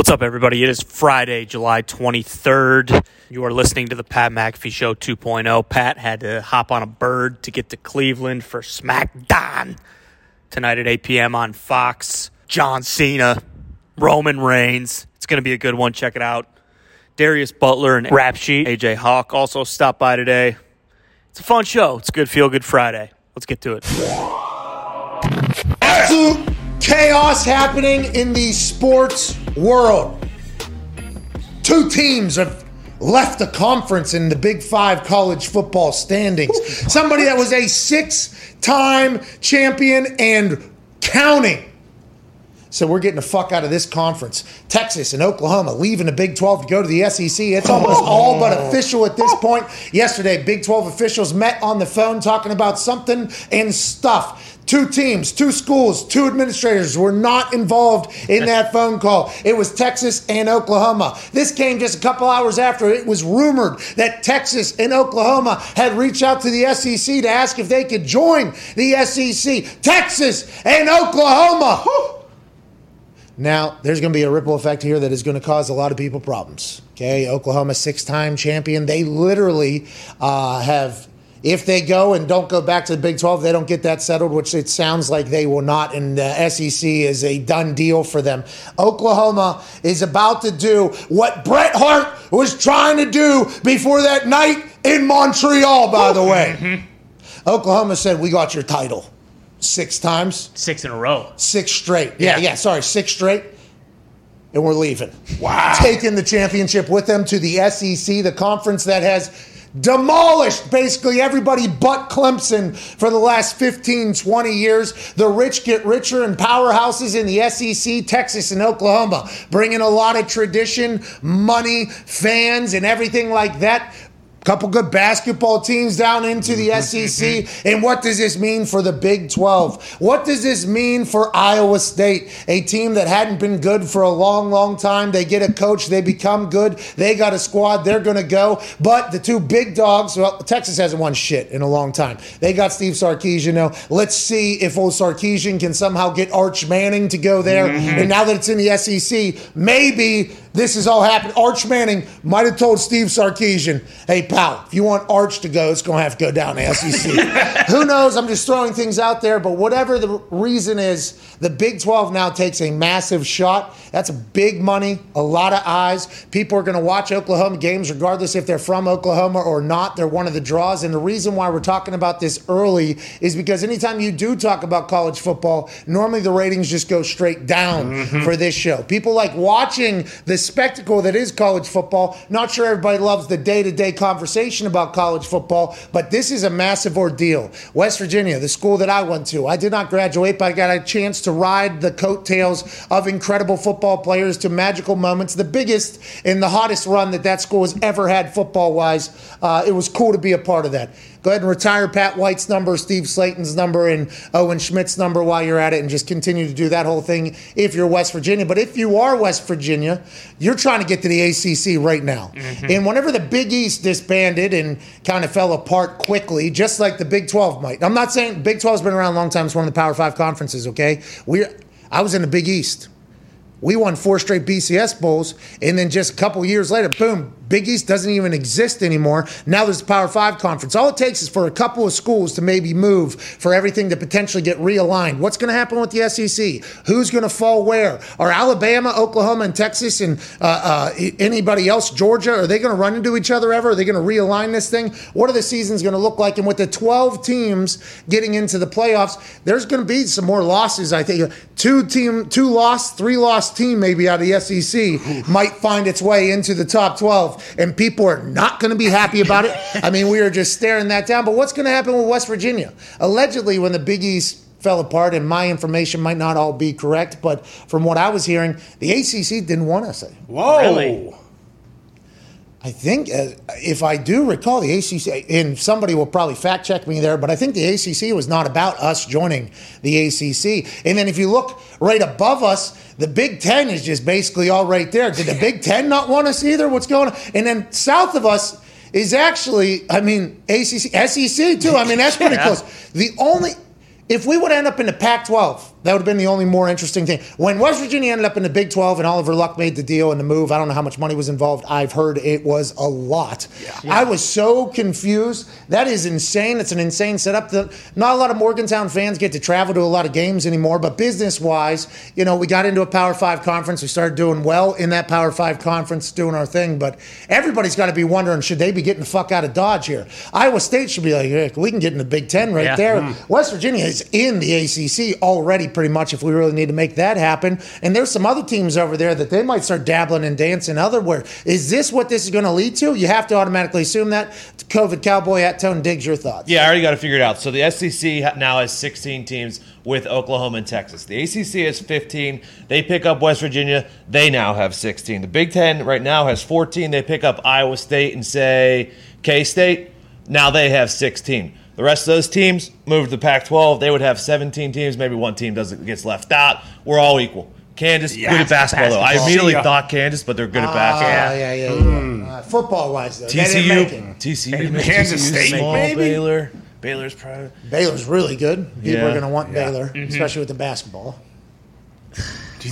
What's up, everybody? It is Friday, July 23rd. You are listening to the Pat McAfee Show 2.0. Pat had to hop on a bird to get to Cleveland for SmackDown tonight at 8 p.m. on Fox. John Cena, Roman Reigns. It's going to be a good one. Check it out. Darius Butler and Rap Sheet, AJ Hawk also stopped by today. It's a fun show. It's a good feel good Friday. Let's get to it. Absolute chaos happening in the sports world. Two teams have left the conference in the Big Five college football standings. Somebody that was a six time champion and counting. So we're getting the fuck out of this conference. Texas and Oklahoma leaving the Big 12 to go to the SEC. It's almost all but oh. official at this point. Yesterday, Big 12 officials met on the phone talking about something and stuff. Two teams, two schools, two administrators were not involved in that phone call. It was Texas and Oklahoma. This came just a couple hours after it was rumored that Texas and Oklahoma had reached out to the SEC to ask if they could join the SEC. Texas and Oklahoma. Now, there's going to be a ripple effect here that is going to cause a lot of people problems. Okay, Oklahoma six time champion. They literally uh, have, if they go and don't go back to the Big 12, they don't get that settled, which it sounds like they will not. And the SEC is a done deal for them. Oklahoma is about to do what Bret Hart was trying to do before that night in Montreal, by the way. Mm-hmm. Oklahoma said, We got your title six times. Six in a row. Six straight. Yeah, Yeah. yeah, sorry, six straight. And we're leaving. Wow. Taking the championship with them to the SEC, the conference that has demolished basically everybody but Clemson for the last 15, 20 years. The rich get richer and powerhouses in the SEC, Texas, and Oklahoma, bringing a lot of tradition, money, fans, and everything like that. Couple good basketball teams down into the mm-hmm, SEC. Mm-hmm. And what does this mean for the Big 12? What does this mean for Iowa State? A team that hadn't been good for a long, long time. They get a coach, they become good. They got a squad, they're going to go. But the two big dogs, well, Texas hasn't won shit in a long time. They got Steve Sarkisian now. Let's see if old Sarkisian can somehow get Arch Manning to go there. Mm-hmm. And now that it's in the SEC, maybe this is all happened. Arch Manning might have told Steve Sarkisian, hey, pal, if you want Arch to go, it's going to have to go down to SEC. Who knows? I'm just throwing things out there. But whatever the reason is, the Big 12 now takes a massive shot. That's big money, a lot of eyes. People are going to watch Oklahoma games regardless if they're from Oklahoma or not. They're one of the draws. And the reason why we're talking about this early is because anytime you do talk about college football, normally the ratings just go straight down mm-hmm. for this show. People like watching the spectacle that is college football. Not sure everybody loves the day to day conversation about college football, but this is a massive ordeal. West Virginia, the school that I went to, I did not graduate, but I got a chance to ride the coattails of incredible football players to magical moments. The biggest and the hottest run that that school has ever had football wise. Uh, it was cool to be a part of that. Go ahead and retire Pat White's number, Steve Slaton's number, and Owen Schmitt's number while you're at it, and just continue to do that whole thing if you're West Virginia. But if you are West Virginia, you're trying to get to the ACC right now. Mm-hmm. And whenever the Big East disbanded and kind of fell apart quickly, just like the Big 12 might. I'm not saying Big 12's been around a long time. It's one of the Power Five conferences. Okay, we I was in the Big East. We won four straight BCS bowls, and then just a couple years later, boom, Big East doesn't even exist anymore. Now there's the Power Five conference. All it takes is for a couple of schools to maybe move for everything to potentially get realigned. What's going to happen with the SEC? Who's going to fall where? Are Alabama, Oklahoma, and Texas, and uh, uh, anybody else, Georgia, are they going to run into each other ever? Are they going to realign this thing? What are the seasons going to look like? And with the 12 teams getting into the playoffs, there's going to be some more losses. I think two team, two lost, three lost team maybe out of the SEC might find its way into the top 12 and people are not going to be happy about it. I mean, we are just staring that down. But what's going to happen with West Virginia? Allegedly, when the Big East fell apart, and my information might not all be correct, but from what I was hearing, the ACC didn't want us. Whoa. Really? I think, uh, if I do recall, the ACC, and somebody will probably fact check me there, but I think the ACC was not about us joining the ACC. And then if you look right above us, the Big Ten is just basically all right there. Did the Big Ten not want us either? What's going on? And then south of us is actually, I mean, ACC, SEC too. I mean, that's pretty Yeah. close. The only, if we would end up in the Pac 12, That would have been the only more interesting thing. When West Virginia ended up in the Big 12 and Oliver Luck made the deal and the move, I don't know how much money was involved. I've heard it was a lot. Yeah. I was so confused. That is insane. It's an insane setup. The, not a lot of Morgantown fans get to travel to a lot of games anymore, but business wise, you know, we got into a Power Five conference. We started doing well in that Power Five conference, doing our thing, but everybody's got to be wondering should they be getting the fuck out of Dodge here? Iowa State should be like, hey, we can get in the Big Ten right yeah. there. Mm. West Virginia is in the ACC already pretty much if we really need to make that happen. And there's some other teams over there that they might start dabbling and dancing otherwhere. Is this what this is going to lead to? You have to automatically assume that. COVID Cowboy at Tone Diggs, your thoughts? Yeah, I already got to figure it out. So the SEC now has 16 teams with Oklahoma and Texas. The ACC has 15. They pick up West Virginia. They now have 16. The Big Ten right now has 14. They pick up Iowa State and say K State. Now they have 16. The rest of those teams move to the Pac-12. They would have 17 teams. Maybe one team doesn't gets left out. We're all equal. Kansas yes, good at basketball, basketball, though. I immediately thought Kansas, but they're good at basketball. Yeah, yeah, yeah. yeah. Mm. Uh, football wise, though, TCU, TCU, Kansas State, small maybe Baylor. Baylor's probably Baylor's really good. People yeah. are going to want Baylor, mm-hmm. especially with the basketball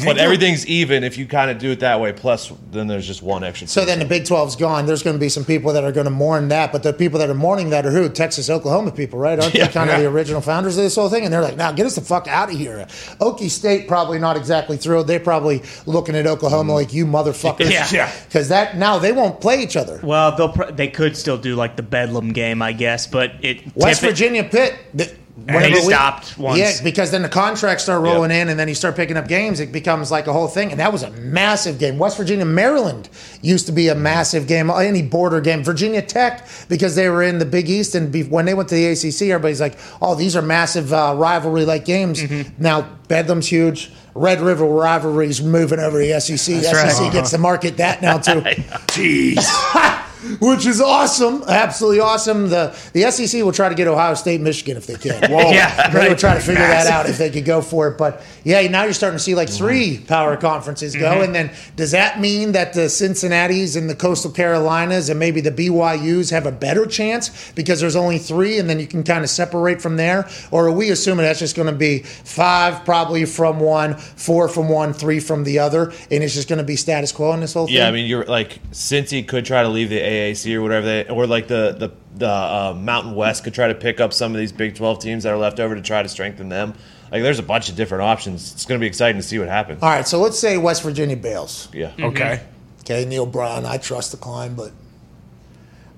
but everything's even if you kind of do it that way. Plus, then there's just one extra. So then the Big 12's gone. There's going to be some people that are going to mourn that, but the people that are mourning that are who? Texas, Oklahoma people, right? Aren't yeah, they kind yeah. of the original founders of this whole thing? And they're like, "Now get us the fuck out of here." Okie State probably not exactly thrilled. They're probably looking at Oklahoma mm. like, "You motherfuckers," yeah, because that now they won't play each other. Well, they'll pr- they could still do like the Bedlam game, I guess, but it West Virginia Pitt. The, and he stopped once. Yeah, because then the contracts start rolling yep. in, and then you start picking up games. It becomes like a whole thing, and that was a massive game. West Virginia, Maryland used to be a massive game. Any border game, Virginia Tech, because they were in the Big East, and when they went to the ACC, everybody's like, "Oh, these are massive uh, rivalry-like games." Mm-hmm. Now Bedlam's huge. Red River rivalries moving over the SEC. That's SEC right. gets to market that now too. Jeez. which is awesome, absolutely awesome. The the SEC will try to get Ohio State, Michigan if they can. Whoa. yeah, they right. will try to figure that out if they could go for it. But yeah, now you're starting to see like three mm-hmm. power conferences go, mm-hmm. and then does that mean that the Cincinnati's and the Coastal Carolinas and maybe the BYU's have a better chance because there's only three, and then you can kind of separate from there, or are we assuming that's just going to be five probably from one, four from one, three from the other, and it's just going to be status quo in this whole thing? Yeah, I mean, you're like Cincy could try to leave the AAC or whatever they, or like the the the uh, Mountain West could try to pick up some of these Big Twelve teams that are left over to try to strengthen them. Like, there's a bunch of different options. It's going to be exciting to see what happens. All right, so let's say West Virginia bails. Yeah. Mm-hmm. Okay. Okay, Neal Brown, I trust the climb, but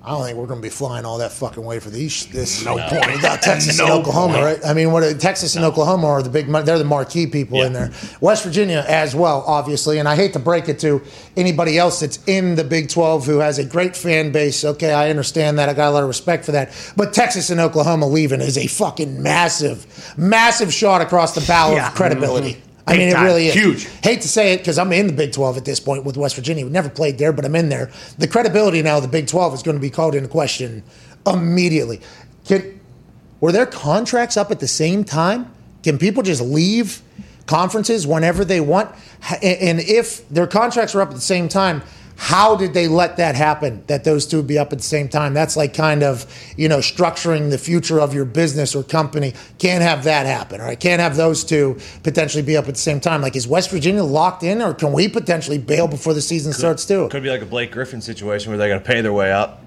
I don't think we're going to be flying all that fucking way for these. This no, point. Got Texas no and Oklahoma, point. right? I mean, what Texas and Oklahoma are the big. They're the marquee people yeah. in there. West Virginia as well, obviously. And I hate to break it to anybody else that's in the Big Twelve who has a great fan base. Okay, I understand that. I got a lot of respect for that. But Texas and Oklahoma leaving is a fucking massive, massive shot across the bow yeah. of credibility. Mm-hmm. I mean, it really is. Huge. Hate to say it because I'm in the Big 12 at this point with West Virginia. We never played there, but I'm in there. The credibility now of the Big 12 is going to be called into question immediately. Can, were their contracts up at the same time? Can people just leave conferences whenever they want? And if their contracts are up at the same time, how did they let that happen that those two would be up at the same time that's like kind of you know structuring the future of your business or company can't have that happen or all right can't have those two potentially be up at the same time like is west virginia locked in or can we potentially bail before the season could, starts too could be like a blake griffin situation where they got to pay their way out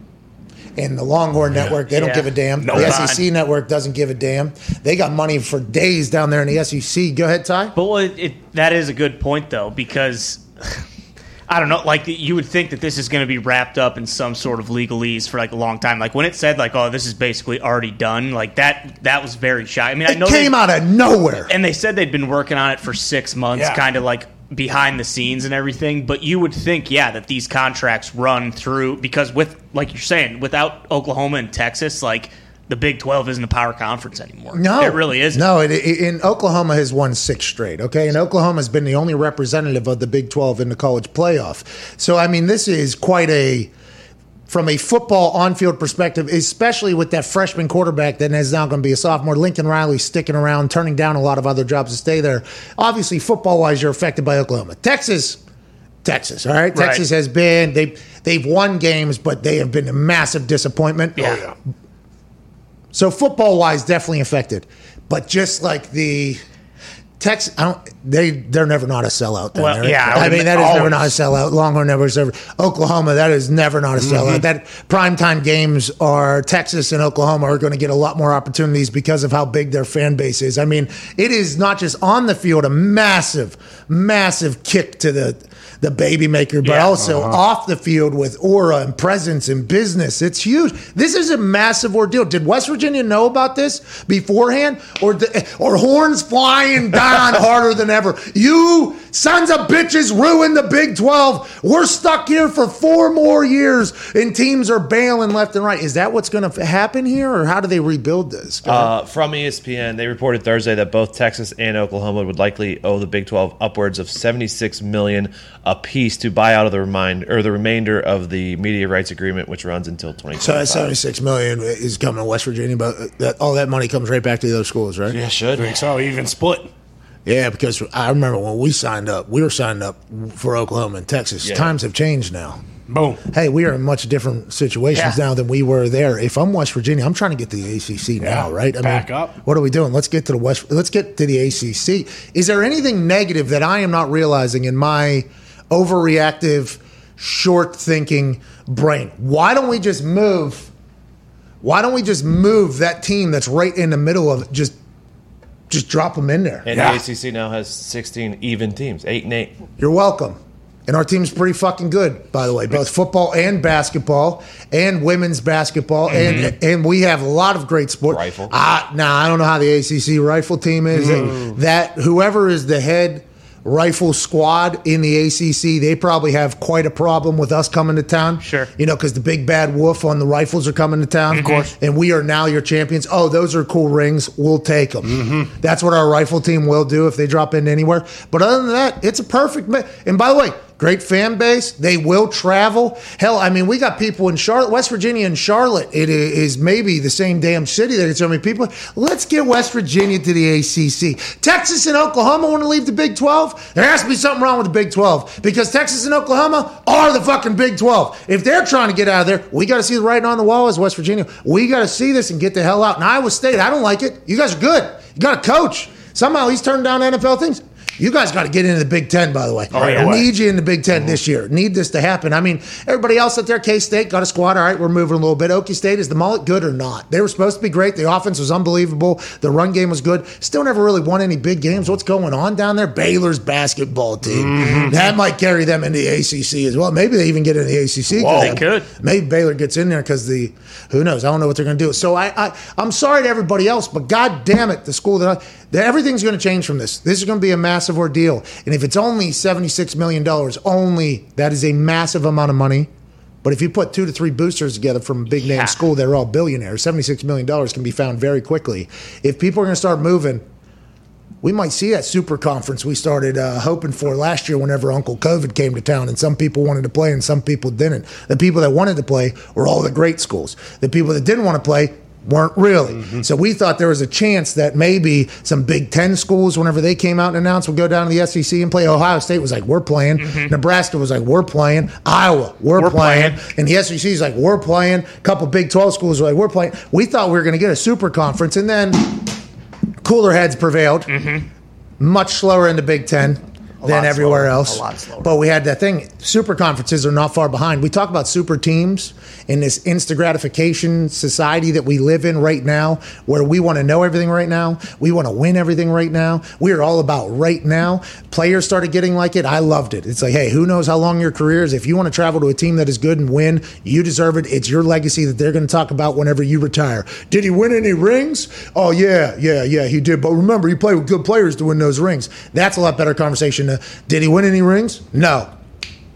and the Longhorn yeah. Network, they don't yeah. give a damn. No the SEC Network doesn't give a damn. They got money for days down there in the SEC. Go ahead, Ty. But well, it, it, that is a good point, though, because I don't know, like you would think that this is going to be wrapped up in some sort of legalese for like a long time. Like when it said like, "Oh, this is basically already done," like that that was very shy. I mean, I know it came out of nowhere, and they said they'd been working on it for six months, yeah. kind of like behind the scenes and everything. But you would think, yeah, that these contracts run through because with like you're saying, without Oklahoma and Texas, like the Big 12 isn't a power conference anymore. No. It really isn't. No, it, it, in Oklahoma has won six straight, okay? And Oklahoma has been the only representative of the Big 12 in the college playoff. So, I mean, this is quite a, from a football on field perspective, especially with that freshman quarterback that is now going to be a sophomore, Lincoln Riley sticking around, turning down a lot of other jobs to stay there. Obviously, football wise, you're affected by Oklahoma. Texas, Texas, all right? right. Texas has been, they've, they've won games, but they have been a massive disappointment. Yeah. Oh, yeah. So football wise, definitely affected. But just like the Texas, I don't. They they're never not a sellout. Down Well, there. yeah, I, I mean that is never always. not a sellout. Longhorn never ever. Oklahoma, that is never not a mm-hmm. sellout. That primetime games are Texas and Oklahoma are going to get a lot more opportunities because of how big their fan base is. I mean, it is not just on the field a massive, massive kick to the the baby maker, but Yeah. also uh-huh. off the field with aura and presence and business. It's huge. This is a massive ordeal. Did West Virginia know about this beforehand, or the, or horns flying down harder than ever? You sons of bitches ruined the Big Twelve. We're stuck here for four more years, and teams are bailing left and right. Is that what's going to happen here, or how do they rebuild this? Uh, from ESPN, they reported Thursday that both Texas and Oklahoma would likely owe the Big 12 upwards of 76 million apiece to buy out of the remind or the remainder of the media rights agreement, which runs until so 2025. that seventy-six million is coming to West Virginia, but that, all that money comes right back to the other schools, right? yeah, should. I think so. Even split. Yeah, because I remember when we signed up, we were signed up for Oklahoma and Texas. Yeah. Times have changed now. Boom. Hey, we are in much different situations Yeah. now than we were there. If I'm West Virginia, I'm trying to get to the ACC now, right? I back up. What are we doing? Let's get to the West. Let's get to the ACC. Is there anything negative that I am not realizing in my overreactive, short-thinking brain? Why don't we just move? Why don't we just move that team that's right in the middle of it? Just, just drop them in there. And Yeah. the ACC now has 16 even teams, 8 and 8. You're welcome. And our team's pretty fucking good, by the way, both football and basketball and women's basketball. And and we have a lot of great sports. Rifle. Ah, nah, I don't know how the ACC rifle team is. That whoever is the head rifle squad in the ACC, they probably have quite a problem with us coming to town. Sure. You know, because the big bad wolf on the rifles are coming to town. Of course. And we are now your champions. Oh, those are cool rings. We'll take them. Mm-hmm. That's what our rifle team will do if they drop in anywhere. But other than that, it's a perfect. Ma- and by the way, great fan base. They will travel. Hell, I mean, we got people in Charlotte, West Virginia, and Charlotte. It is maybe the same damn city that it's so many people. Let's get West Virginia to the ACC. Texas and Oklahoma want to leave the Big 12. There has to be something wrong with the Big 12 because Texas and Oklahoma are the fucking Big 12. If they're trying to get out of there, we got to see the writing on the wall as West Virginia. We got to see this and get the hell out. And Iowa State, I don't like it. You guys are good. You got a coach. Somehow he's turned down NFL things. You guys got to get into the Big Ten, by the way. Oh, yeah. Need you in the Big 10 this year. Need this to happen. I mean, everybody else out there, K State got a squad. All right, we're moving a little bit. Okie State, is the mullet good or not? They were supposed to be great. The offense was unbelievable. The run game was good. Still never really won any big games. What's going on down there? Baylor's basketball team. Mm-hmm. That might carry them into the ACC as well. Maybe they even get in the ACC. Whoa. They could. Maybe Baylor gets in there because the who knows? I don't know what they're going to do. So I, I I'm sorry to everybody else, but god damn it, the school that I, that everything's going to change from this. This is going to be a massive ordeal, and if it's only 76 million dollars, only that is a massive amount of money. But if you put two to three boosters together from a big name Yeah. school, they're all billionaires. $76 million can be found very quickly. If people are going to start moving, we might see that super conference we started uh, hoping for last year whenever Uncle COVID came to town and some people wanted to play and some people didn't. The people that wanted to play were all the great schools. The people that didn't want to play weren't really. Mm-hmm. So we thought there was a chance that maybe some Big Ten schools, whenever they came out and announced, would go down to the SEC and play. Ohio State was like, we're playing. Mm-hmm. Nebraska was like, we're playing. Iowa, we're, We're playing. playing. And the SEC is like, we're playing. A couple Big 12 schools were like, we're playing. We thought we were going to get a super conference. And then cooler heads prevailed. Mm-hmm. Much slower in the Big Ten than everywhere slower. else. A lot slower. But we had that thing. Super conferences are not far behind. We talk about super teams in this instant gratification society that we live in right now, where we want to know everything right now. We want to win everything right now. We are all about right now. Players started getting like it. I loved it. It's like, hey, who knows how long your career is? If you want to travel to a team that is good and win, you deserve it. It's your legacy that they're going to talk about whenever you retire. Did he win any rings? Oh, yeah, yeah, yeah, he did. But remember, he played with good players to win those rings. That's a lot better conversation. Did he win any rings? No.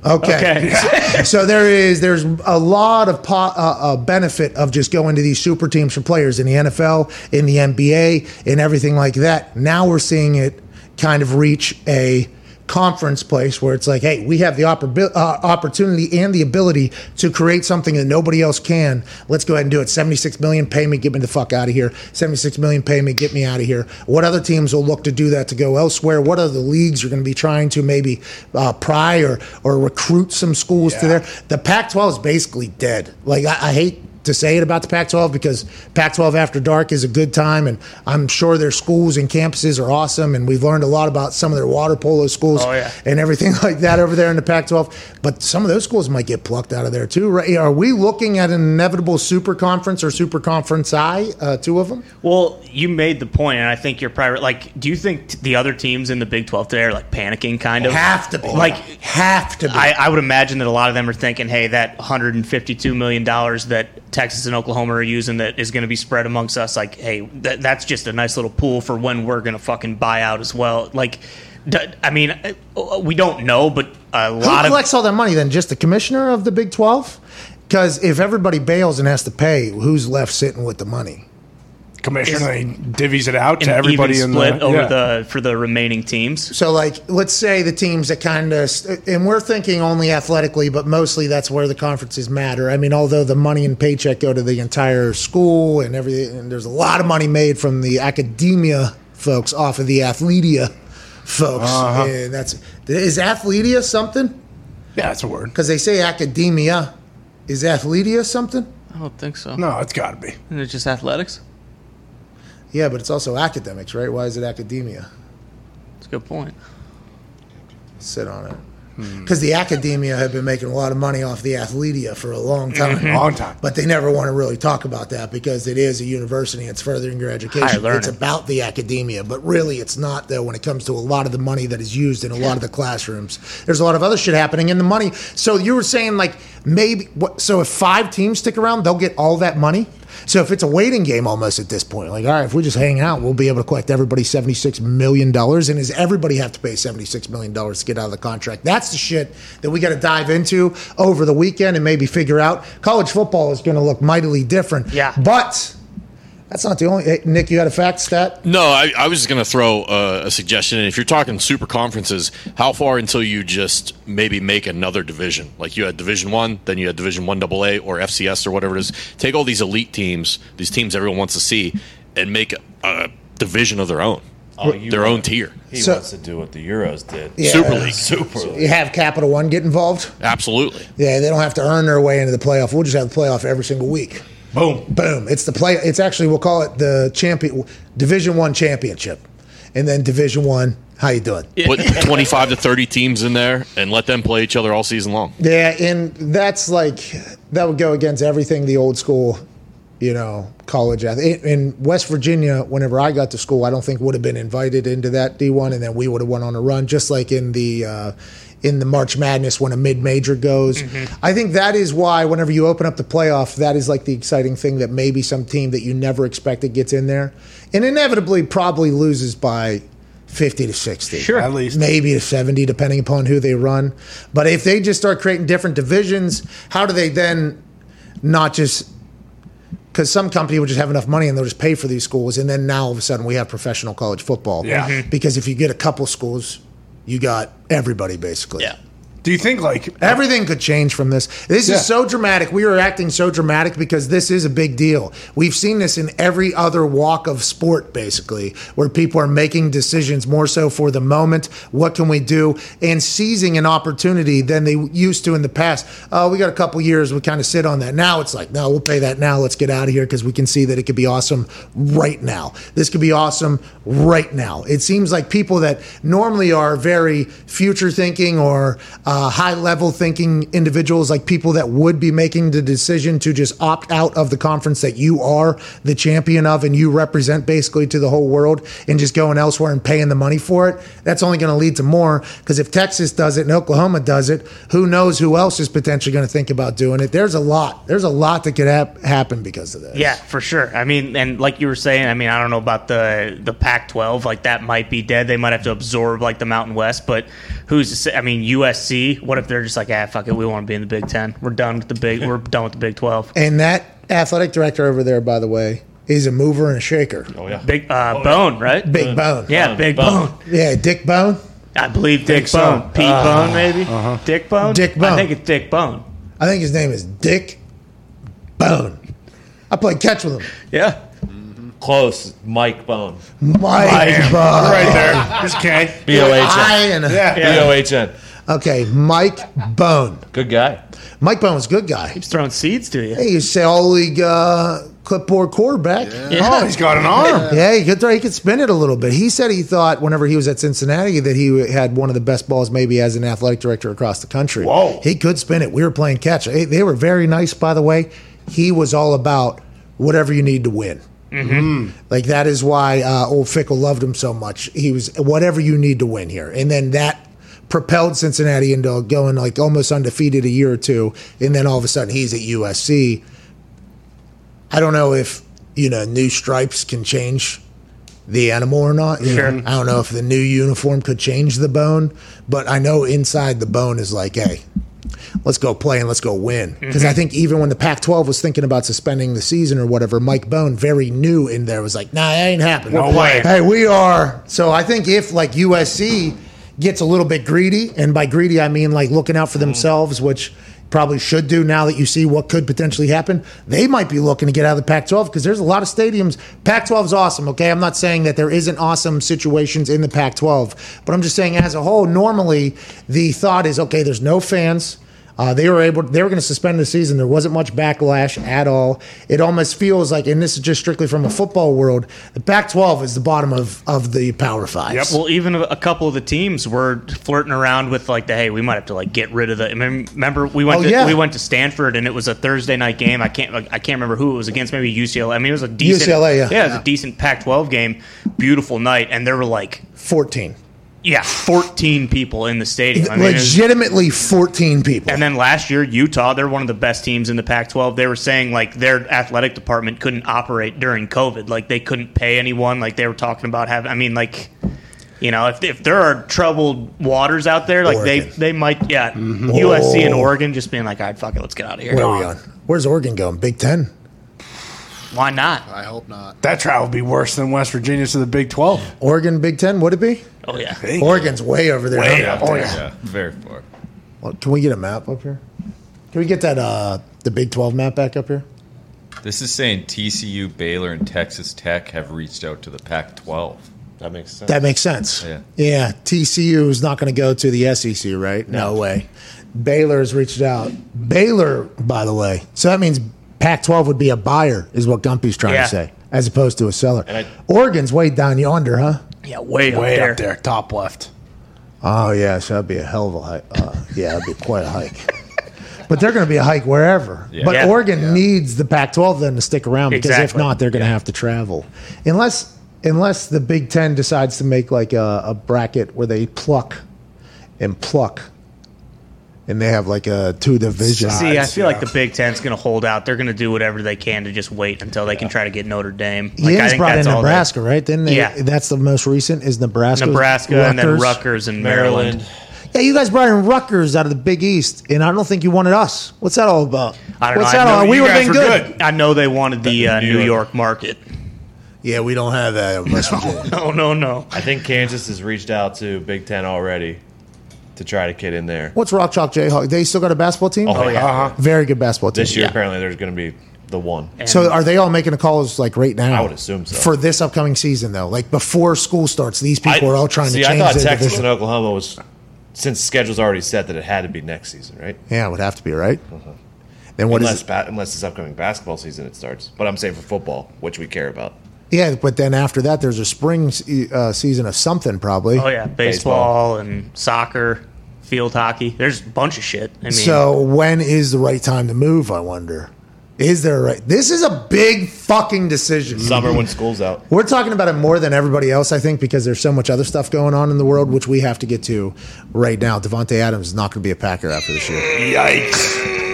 Okay. Okay. so there is there's a lot of po- uh, uh, benefit of just going to these super teams for players in the NFL, in the NBA, and everything like that. Now we're seeing it kind of reach a conference place where it's like, hey, we have the oppor- uh, opportunity and the ability to create something that nobody else can. Let's go ahead and do it. 76 million, pay me, get me the fuck out of here. 76 million, pay me, get me out of here. What other teams will look to do that to go elsewhere? What other leagues are going to be trying to maybe uh, pry or, or recruit some schools to Yeah. there? The Pac 12 is basically dead. Like, I, I hate to say it about the Pac-12 because Pac-12 After Dark is a good time, and I'm sure their schools and campuses are awesome, and we've learned a lot about some of their water polo schools Oh, yeah. and everything like that over there in the Pac-12. But some of those schools might get plucked out of there too. Right? Are we looking at an inevitable super conference or super conference I? Uh, two of them. Well, you made the point, and I think you're probably like. Do you think t- the other teams in the Big 12 today are like panicking, kind of? Have to be Like, have to be. I, I would imagine that a lot of them are thinking, "Hey, that 152 million dollars that Texas and Oklahoma are using that is going to be spread amongst us. Like, hey, that, that's just a nice little pool for when we're going to fucking buy out as well. Like, d- I mean, uh, we don't know, but a Who lot of collects all that money then? Just the commissioner of the Big 12? Because if everybody bails and has to pay, who's left sitting with the money? Commissioner he divvies it out to everybody even in the over yeah. the for the remaining teams. So, like, let's say the teams that kind of, and we're thinking only athletically, but mostly that's where the conferences matter. I mean, although the money and paycheck go to the entire school and everything, and there's a lot of money made from the academia folks off of the athletia folks. Uh-huh. And that's, is athletia something? Yeah, that's a word. Because they say academia. Is athletia something? I don't think so. No, it's got to be. Isn't it just athletics? Yeah, but it's also academics, right? Why is it academia? That's a good point. Sit on it. Hmm. Because the academia have been making a lot of money off the athletia for a long time. Mm-hmm. Long time. But they never want to really talk about that because it is a university. It's furthering your education. It's about the academia, but really it's not though. When it comes to a lot of the money that is used in a lot of the classrooms, there's a lot of other shit happening in the money. So you were saying like maybe what? So if five teams stick around, they'll get all that money. So if it's a waiting game almost at this point, like all right, if we just hang out, we'll be able to collect everybody seventy six million dollars. And does everybody have to pay seventy six million dollars to get out of the contract? That's the shit that we got to dive into over the weekend and maybe figure out. College football is going to look mightily different. Yeah. but that's not the only. Hey, Nick, you had a fact stat. No, I, I was just going to throw uh, a suggestion. If you're talking super conferences, how far until you just maybe make another division? Like you had Division One, then you had Division One AA or FCS or whatever it is. Take all these elite teams, these teams everyone wants to see, and make a, a division of their own, Oh, their want- own tier. He So- wants to do what the Euros did. Yeah. Super League, Super. League. You have Capital One get involved. absolutely. Yeah, they don't have to earn their way into the playoff. We'll just have the playoff every single week. Boom. Boom! It's the play. It's actually we'll call it the champion Division One championship, and then Division One. How you doing? Put 25 to 30 teams in there and let them play each other all season long. Yeah, and that's like that would go against everything the old school, you know, college. ath- In in West Virginia, whenever I got to school, I don't think would have been invited into that D one, and then we would have went on a run, just like in the. Uh, in the March Madness, when a mid-major goes, I think that is why whenever you open up the playoff, that is like the exciting thing that maybe some team that you never expected gets in there, and inevitably probably loses by fifty to sixty Sure. At least. maybe to 70 depending upon who they run but if they just start creating different divisions how do they then not just because some company will just have enough money and they'll just pay for these schools and then now all of a sudden we have professional college football Yeah. Mhm. because if you get a couple schools you got everybody basically Yeah. Do you think like Everything could change from this. This Yeah. is so dramatic. We are acting so dramatic because this is a big deal. We've seen this in every other walk of sport, basically, where people are making decisions more so for the moment. What can we do? And seizing an opportunity than they used to in the past. Oh, we got a couple years. We kind of sit on that. Now it's like, no, we'll pay that now. Let's get out of here because we can see that it could be awesome right now. This could be awesome right now. It seems like people that normally are very future thinking or uh, Uh, high level thinking individuals, like people that would be making the decision to just opt out of the conference that you are the champion of and you represent basically to the whole world and just going elsewhere and paying the money for it. That's only going to lead to more because if Texas does it and Oklahoma does it, who knows who else is potentially going to think about doing it? There's a lot. There's a lot that could hap- happen because of this. Yeah, for sure. I mean, and like you were saying, I mean, I don't know about the the Pac-12. Like that might be dead. They might have to absorb like the Mountain West. But who's to say? I mean, USC. What if they're just like, ah, fuck it, we want to be in the Big Ten. We're done with the big. We're done with the Big Twelve. And that athletic director over there, by the way, is a mover and a shaker. Oh yeah. Big uh, Bone, right? Big Bone. Yeah, Bone, Big Bone. Bone. Yeah, Dick Bone. I believe Dick so. Bone. Pete Bone, maybe. Dick Bone. Dick Bone. I think it's Dick Bone. I think his name is Dick Bone. I played catch with him. Yeah. Close. Mike Bohn. Mike Bohn. right there? Just K. B O H I N. and Yeah. B O H N. Okay, Mike Bohn. Good guy. Mike Bohn's a good guy. He's throwing seeds to you. Hey, he's say all league uh, clipboard quarterback. Yeah. Oh, he's got an arm. Yeah, he could throw, he could spin it a little bit. He said he thought whenever he was at Cincinnati that he had one of the best balls maybe as an athletic director across the country. Whoa. He could spin it. We were playing catch. They they were very nice, by the way. He was all about whatever you need to win. Like that is why uh, old Fickell loved him so much. He was whatever you need to win here, and then that propelled Cincinnati into going like almost undefeated a year or two, and then all of a sudden he's at USC. I don't know if you know new stripes can change the animal or not. Sure. know. I don't know if the new uniform could change the bone, but I know inside the bone is like, hey, let's go play and let's go win. Mm-hmm. Because I think even when the Pac 12 was thinking about suspending the season or whatever, Mike Bohn, very new in there, was like, nah, that ain't happening. No way. Hey, we are. So I think if like USC gets a little bit greedy, and by greedy, I mean like looking out for mm. themselves, which probably should do now that you see what could potentially happen, they might be looking to get out of the Pac 12 because there's a lot of stadiums. Pac 12 is awesome, okay? I'm not saying that there isn't awesome situations in the Pac 12, but I'm just saying as a whole, normally the thought is okay, there's no fans. Uh, they were able. They were going to suspend the season. There wasn't much backlash at all. It almost feels like, and this is just strictly from a football world, the Pac-12 is the bottom of of the Power Five. Yep. Well, even a- couple of the teams were flirting around with like the hey, we might have to like get rid of the. Remember, we went Oh, to yeah. we went to Stanford and it was a Thursday night game. I can't I can't remember who it was against. Maybe UCLA. I mean, it was a decent UCLA, yeah. yeah, it was a decent Pac-12 game. Beautiful night, and there were like 14. Yeah, 14 people in the stadium. I mean, it was- Legitimately 14 people. and then last year, Utah, they're one of the best teams in the Pac 12. They were saying like their athletic department couldn't operate during COVID. Like they couldn't pay anyone. Like they were talking about having, I mean, like, you know, if, if there are troubled waters out there, like they, Oregon. they might, yeah, mm-hmm. USC and oh. Oregon just being like, all right, fuck it, let's get out of here. Where are we on? Where's Oregon going? Big Ten. Why not? I hope not. That trial would be worse than West Virginia to the Big 12. Oregon, Big Ten. Would it be? Oh, yeah. Oregon's way over there. Way up Oh, there. yeah. Yeah, very far. Well, can we get a map up here? Can we get that uh the Big 12 map back up here? This is saying TCU, Baylor, and Texas Tech have reached out to the Pac-12. That makes sense. That makes sense. Yeah. Yeah. TCU is not going to go to the SEC, right? No, way. Baylor's reached out. Baylor, by the way. So that means Pac 12 would be a buyer, is what Gumpy's trying Yeah. to say, as opposed to a seller. I- Oregon's way down yonder, huh? Yeah, way, up Way there. up there, top left. Oh, yeah. So that'd be a hell of a hike. Uh, yeah, that'd be quite a hike. But they're going to be a hike wherever. Yeah. But Yeah. Oregon needs the Pac-12 then to stick around because if not, they're going to have to travel, unless unless the Big Ten decides to make like a, a bracket where they pluck and pluck, and they have like a two divisions. See, I Sides, feel like the Big Ten's going to hold out. They're going to do whatever they can to just wait until they can try to get Notre Dame. Like, He I think brought in that's all they- Nebraska, right? Then they, Yeah. that's the most recent is Nebraska. Nebraska and then Rutgers. Rutgers and Maryland. Maryland. Yeah, you guys brought in Rutgers out of the Big East, and I don't think you wanted us. What's that all about? I don't What's know. I that all? We were being were good. good. I know they wanted the uh, New New York. York market. Yeah, we don't have that in West Virginia. No, no, no. I think Kansas has reached out to Big Ten already to try to get in there. What's Rock Chalk Jayhawk? They still got a basketball team? Oh, yeah. Uh-huh. Very good basketball team. This year, Yeah. apparently, there's going to be the one. So are they all making the calls like right now? I would assume so. For this upcoming season, though, like before school starts, these people are all trying see, to change I thought their Texas division. and Oklahoma was, since the schedule's already set, that it had to be next season, right? yeah, it would have to be right. Then what is? unless, ba- unless this upcoming basketball season it starts. But I'm saying for football, which we care about. Yeah, but then after that, there's a spring uh, season of something probably. Oh yeah, baseball, and soccer, field hockey. There's a bunch of shit. I mean, So when is the right time to move? I wonder. Is there a right? This is a big fucking decision. Summer when school's out. We're talking about it more than everybody else, I think, because there's so much other stuff going on in the world, which we have to get to right now. Davante Adams is not going to be a Packer after this year. Yikes.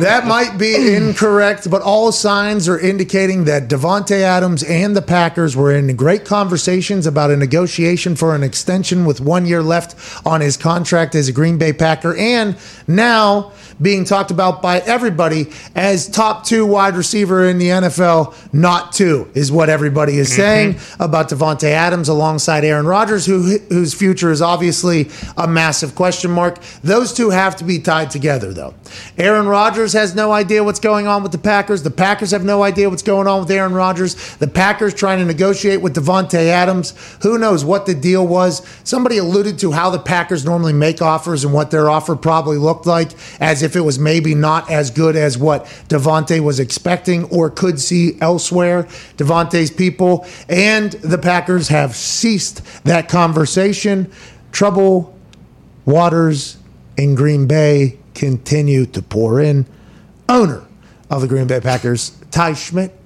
That might be incorrect, but all signs are indicating that Davante Adams and the Packers were in great conversations about a negotiation for an extension with one year left on his contract as a Green Bay Packer, and now being talked about by everybody as top two wide receiver in the NFL, not two, is what everybody is mm-hmm. saying about Davante Adams alongside Aaron Rodgers, who whose future is obviously a massive question mark. Those two have to be tied together, though. Aaron Rodgers Rodgers has no idea what's going on with the Packers. The Packers have no idea what's going on with Aaron Rodgers. The Packers trying to negotiate with Davante Adams. Who knows what the deal was? Somebody alluded to how the Packers normally make offers and what their offer probably looked like, as if it was maybe not as good as what Davante was expecting or could see elsewhere. Davante's people and the Packers have ceased that conversation. Trouble waters in Green Bay continue to pour in. Owner of the Green Bay Packers, Ty Schmitt.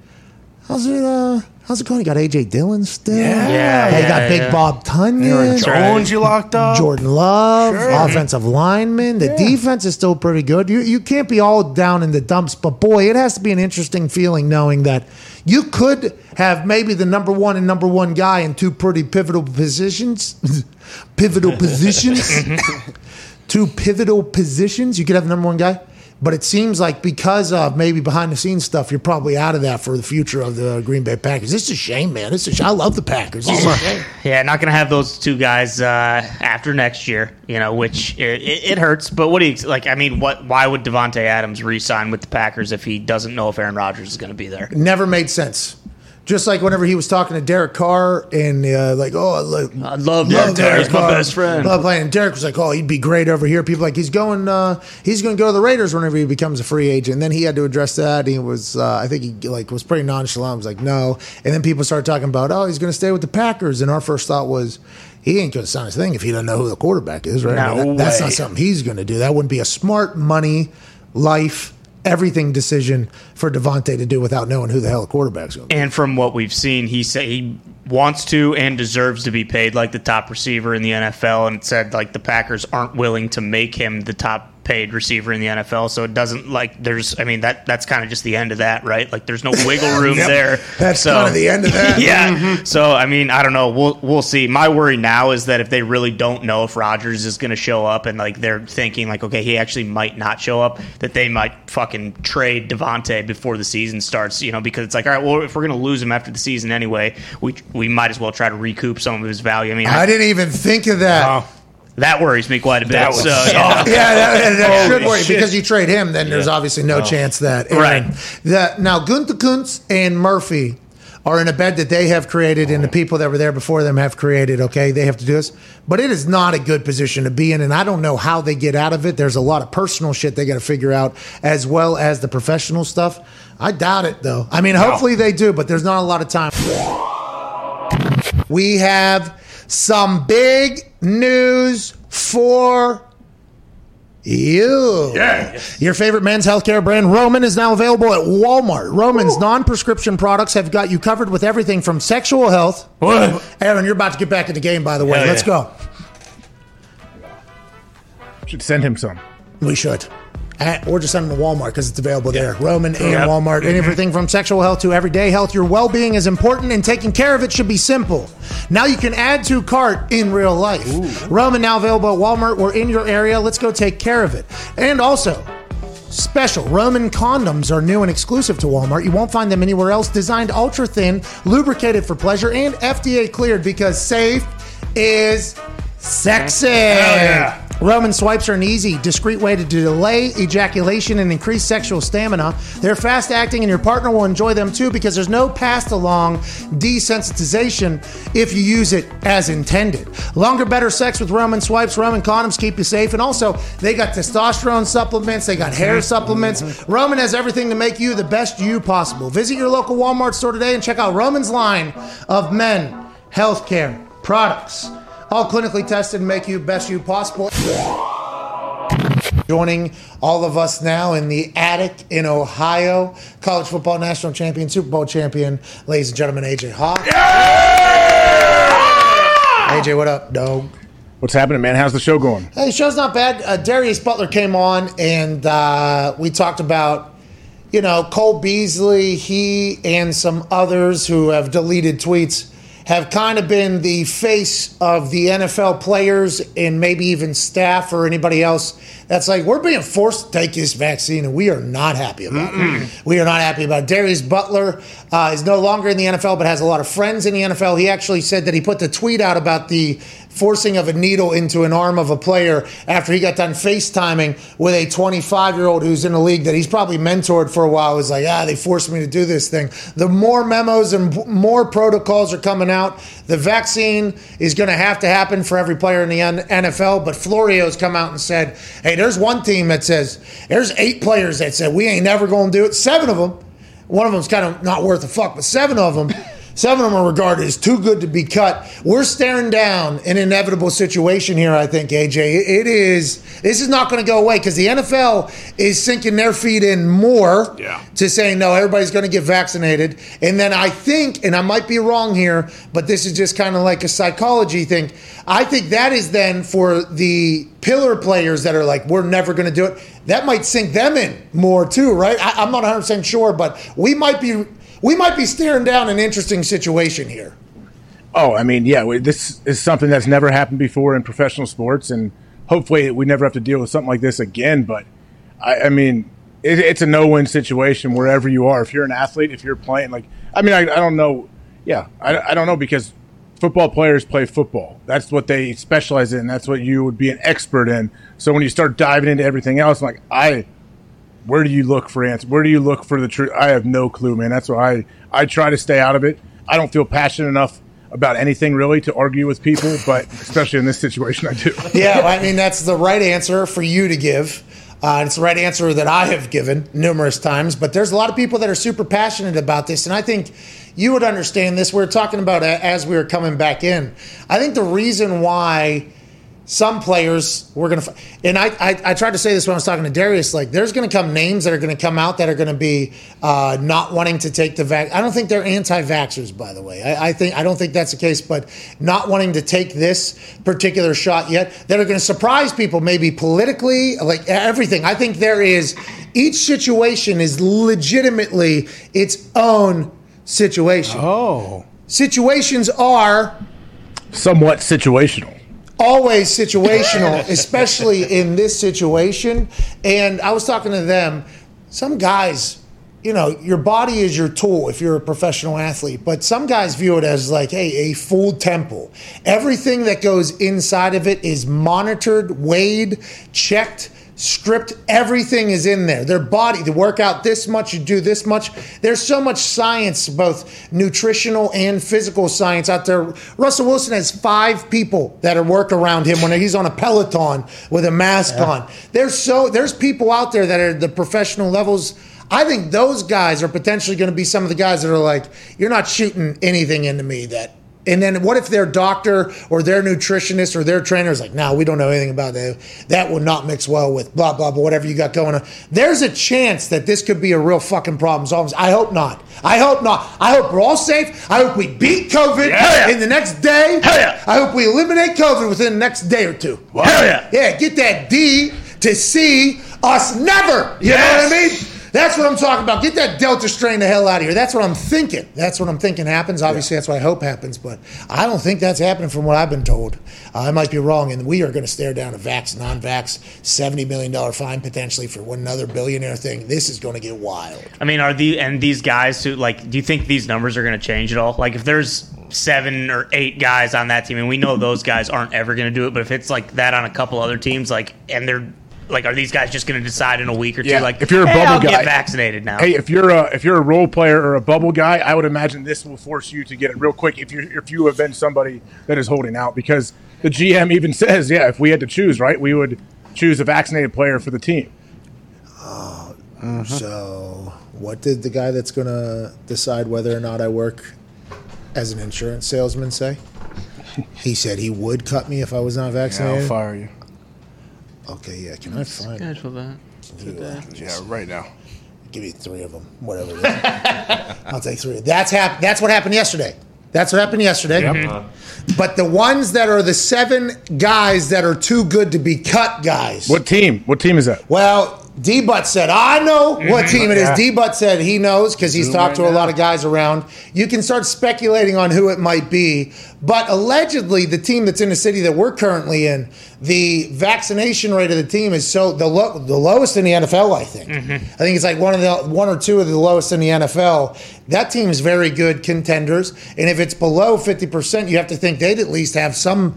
How's it? Uh, how's it going? You got AJ Dillon still. Yeah, Hey, you yeah, got Big yeah. Bob Tonyan. Jones, you locked up. Jordan Love, Sure. offensive lineman. The defense is still pretty good. You you can't be all down in the dumps, but boy, it has to be an interesting feeling knowing that you could have maybe the number one and number one guy in two pretty pivotal positions. pivotal positions. two pivotal positions. You could have the number one guy. But it seems like because of maybe behind the scenes stuff, you're probably out of that for the future of the Green Bay Packers. This is a shame, man. This is I love the Packers. This is a. Yeah, not going to have those two guys uh, after next year. You know, which it, it, it hurts. But what do you like? I mean, what? Why would Davante Adams re-sign with the Packers if he doesn't know if Aaron Rodgers is going to be there? never made sense. Just like whenever he was talking to Derek Carr and uh, like, oh, I love, I love Derek Carr. He's my best friend. Love playing. And Derek was like, oh, he'd be great over here. People like he's going, uh, he's going to go to the Raiders whenever he becomes a free agent. And then he had to address that. He was, uh, I think he like was pretty nonchalant. Was like, no. And then people started talking about, oh, he's going to stay with the Packers. And our first thought was. He ain't going to sign his thing if he doesn't know who the quarterback is, right? No That- that's not something he's going to do. That wouldn't be a smart money, life, everything decision for Davante to do without knowing who the hell the quarterback's going to be. And from what we've seen, he said he wants to and deserves to be paid like the top receiver in the NFL. And it said like the Packers aren't willing to make him the top paid receiver in the NFL. So it doesn't like there's. I mean that that's kind of just the end of that, right? Like there's no wiggle room Yep. there. That's So- kinda the end of that. yeah. So I mean, I don't know. We'll we'll see. My worry now is that if they really don't know if Rodgers is going to show up, and like they're thinking like, okay, he actually might not show up, that they might fucking trade Davante before the season starts. You know, because it's like, all right, well, if we're going to lose him after the season anyway, we we might as well try to recoup some of his value. I mean, I I, didn't even think of that. That worries me quite a bit. That was so, yeah. Yeah, that, that should worry shit. because you trade him, then there's obviously no chance that. Right. That now Gutekunst and Murphy are in a bed that they have created, and the oh. people that were there before them have created. Okay, they have to do this, but it is not a good position to be in, and I don't know how they get out of it. There's a lot of personal shit they got to figure out, as well as the professional stuff. I doubt it though. I mean, hopefully they do, but there's not a lot of time. We have some big news for you. Your favorite men's healthcare brand, Roman, is now available at Walmart. Roman's non prescription products have got you covered with everything from sexual health. Aaron, you're about to get back in the game, by the way. Hell Let's yeah. go. Should send him some. We should. Uh, Or just send them to Walmart because it's available there. Roman and Walmart. And everything from sexual health to everyday health. Your well being is important, and taking care of it should be simple. Now you can add to cart in real life. Roman now available at Walmart or in your area. Let's go take care of it. And also, Special Roman condoms are new and exclusive to Walmart. You won't find them anywhere else. Designed ultra thin, lubricated for pleasure, and FDA cleared because safe is sexy. Roman swipes are an easy, discreet way to delay ejaculation and increase sexual stamina. They're fast acting, and your partner will enjoy them too because there's no passed along desensitization if you use it as intended. Longer, better sex with Roman swipes. Roman condoms keep you safe, and also they got testosterone supplements, they got hair mm-hmm. supplements. Mm-hmm. Roman has everything to make you the best you possible. Visit your local Walmart store today and check out Roman's line of men healthcare products. All clinically tested and make you best you possible. Joining all of us now in the attic in Ohio, college football national champion, Super Bowl champion, ladies and gentlemen, AJ Hawk. Yeah! AJ, what up, dog? What's happening, man? How's the show going? Hey, show's not bad. Uh, Darius Butler came on, and uh, we talked about, you know, Cole Beasley. He and some others who have deleted tweets have kind of been the face of the NFL players and maybe even staff or anybody else. That's like we're being forced to take this vaccine, and we are not happy about it. We are not happy about it. Darius Butler uh, is no longer in the NFL, but has a lot of friends in the NFL. He actually said that he put the tweet out about the forcing of a needle into an arm of a player after he got done FaceTiming with a 25 year old who's in a league that he's probably mentored for a while. Was like, ah, they forced me to do this thing. The more memos and more protocols are coming out. The vaccine is going to have to happen for every player in the NFL. But Florio's come out and said, hey, there's one team that says there's eight players that said we ain't never going to do it. Seven of them. One of them's kind of not worth a fuck, but seven of them. Seven of them are regarded as too good to be cut. We're staring down an inevitable situation here, I think, AJ. It is, this is not going to go away because the NFL is sinking their feet in more Yeah. to saying, no, everybody's going to get vaccinated. And then I think, and I might be wrong here, but this is just kind of like a psychology thing. I think that is then for the pillar players that are like, we're never going to do it. That might sink them in more too, right? I, I'm not 100% sure, but we might be. We might be staring down an interesting situation here. Oh, I mean, yeah, we, this is something that's never happened before in professional sports, and hopefully we never have to deal with something like this again. But I, I mean, it, it's a no-win situation wherever you are. If you're an athlete, if you're playing, like, I mean, I, I don't know. Yeah, I, I don't know because football players play football. That's what they specialize in. That's what you would be an expert in. So when you start diving into everything else, like I where do you look for answers? Where do you look for the truth? I have no clue, man. That's why I, I try to stay out of it. I don't feel passionate enough about anything really to argue with people, but especially in this situation, I do. Yeah, I mean that's the right answer for you to give. Uh, it's the right answer that I have given numerous times. But there's a lot of people that are super passionate about this, and I think you would understand this. We are talking about as we were coming back in. I think the reason why some players we're going to and I, I i tried to say this when i was talking to darius like there's going to come names that are going to come out that are going to be uh, not wanting to take the vac i don't think they're anti-vaxxers by the way. I, I think i don't think that's the case but not wanting to take this particular shot yet that are going to surprise people maybe politically like everything. I think there is each situation is legitimately its own situation. Oh, situations are somewhat situational. Always situational, especially in this situation. And I was talking to them, some guys, you know, your body is your tool if you're a professional athlete, but some guys view it as like, hey, a full temple. Everything that goes inside of it is monitored, weighed, checked. Stripped, everything is in there. Their body, to work out this much, you do this much. There's so much science, both nutritional and physical science out there. Russell Wilson has five people that are work around him when he's on a Peloton with a mask on. There's so there's people out there that are the professional levels. I think those guys are potentially going to be some of the guys that are like, you're not shooting anything into me that and then what if their doctor or their nutritionist or their trainer is like, no, we don't know anything about that. That will not mix well with blah, blah, blah, whatever you got going on. There's a chance that this could be a real fucking problem. So I hope not. I hope not. I hope we're all safe. I hope we beat COVID Yeah. in the next day. Hell yeah. I hope we eliminate COVID within the next day or two. Hell yeah. Yeah, get that D to C us never. You know what I mean? That's what I'm talking about. Get that Delta strain the hell out of here. That's what I'm thinking. That's what I'm thinking happens. Obviously, that's what I hope happens, but I don't think that's happening from what I've been told. Uh, I might be wrong, and we are going to stare down a vax, non vax, $70 million fine potentially for one another billionaire thing. This is going to get wild. I mean, are the and these guys who like? Do you think these numbers are going to change at all? Like, if there's seven or eight guys on that team, and we know those guys aren't ever going to do it, but if it's like that on a couple other teams, like, and they're like, are these guys just going to decide in a week or two? Yeah, Like, if you're a hey, bubble I'll guy- get vaccinated now. Hey, if you're a if you're a role player or a bubble guy, I would imagine this will force you to get it real quick if you if you have been somebody that is holding out because the GM even says, yeah, if we had to choose, right, we would choose a vaccinated player for the team. Uh-huh. So, what did the guy that's going to decide whether or not I work as an insurance salesman say? He said he would cut me if I was not vaccinated. I'll vaccinated. fire you. Okay, yeah. Can I find? Schedule that. Yeah, right now. Give me three of them, whatever. It is. I'll take three. That's hap- That's what happened yesterday. That's what happened yesterday. Uh-huh. But the ones that are the seven guys that are too good to be cut, guys. What team? What team is that? Well, D Butt said, I know what mm-hmm. team it is. Yeah. D Butt said he knows because he's Zoom talked to right a lot of guys around. You can start speculating on who it might be. But allegedly, the team that's in the city that we're currently in, the vaccination rate of the team is so the, lo- the lowest in the NFL, I think. Mm-hmm. I think it's like one of the one or two of the lowest in the NFL. That team is very good contenders. And if it's below 50%, you have to think they'd at least have some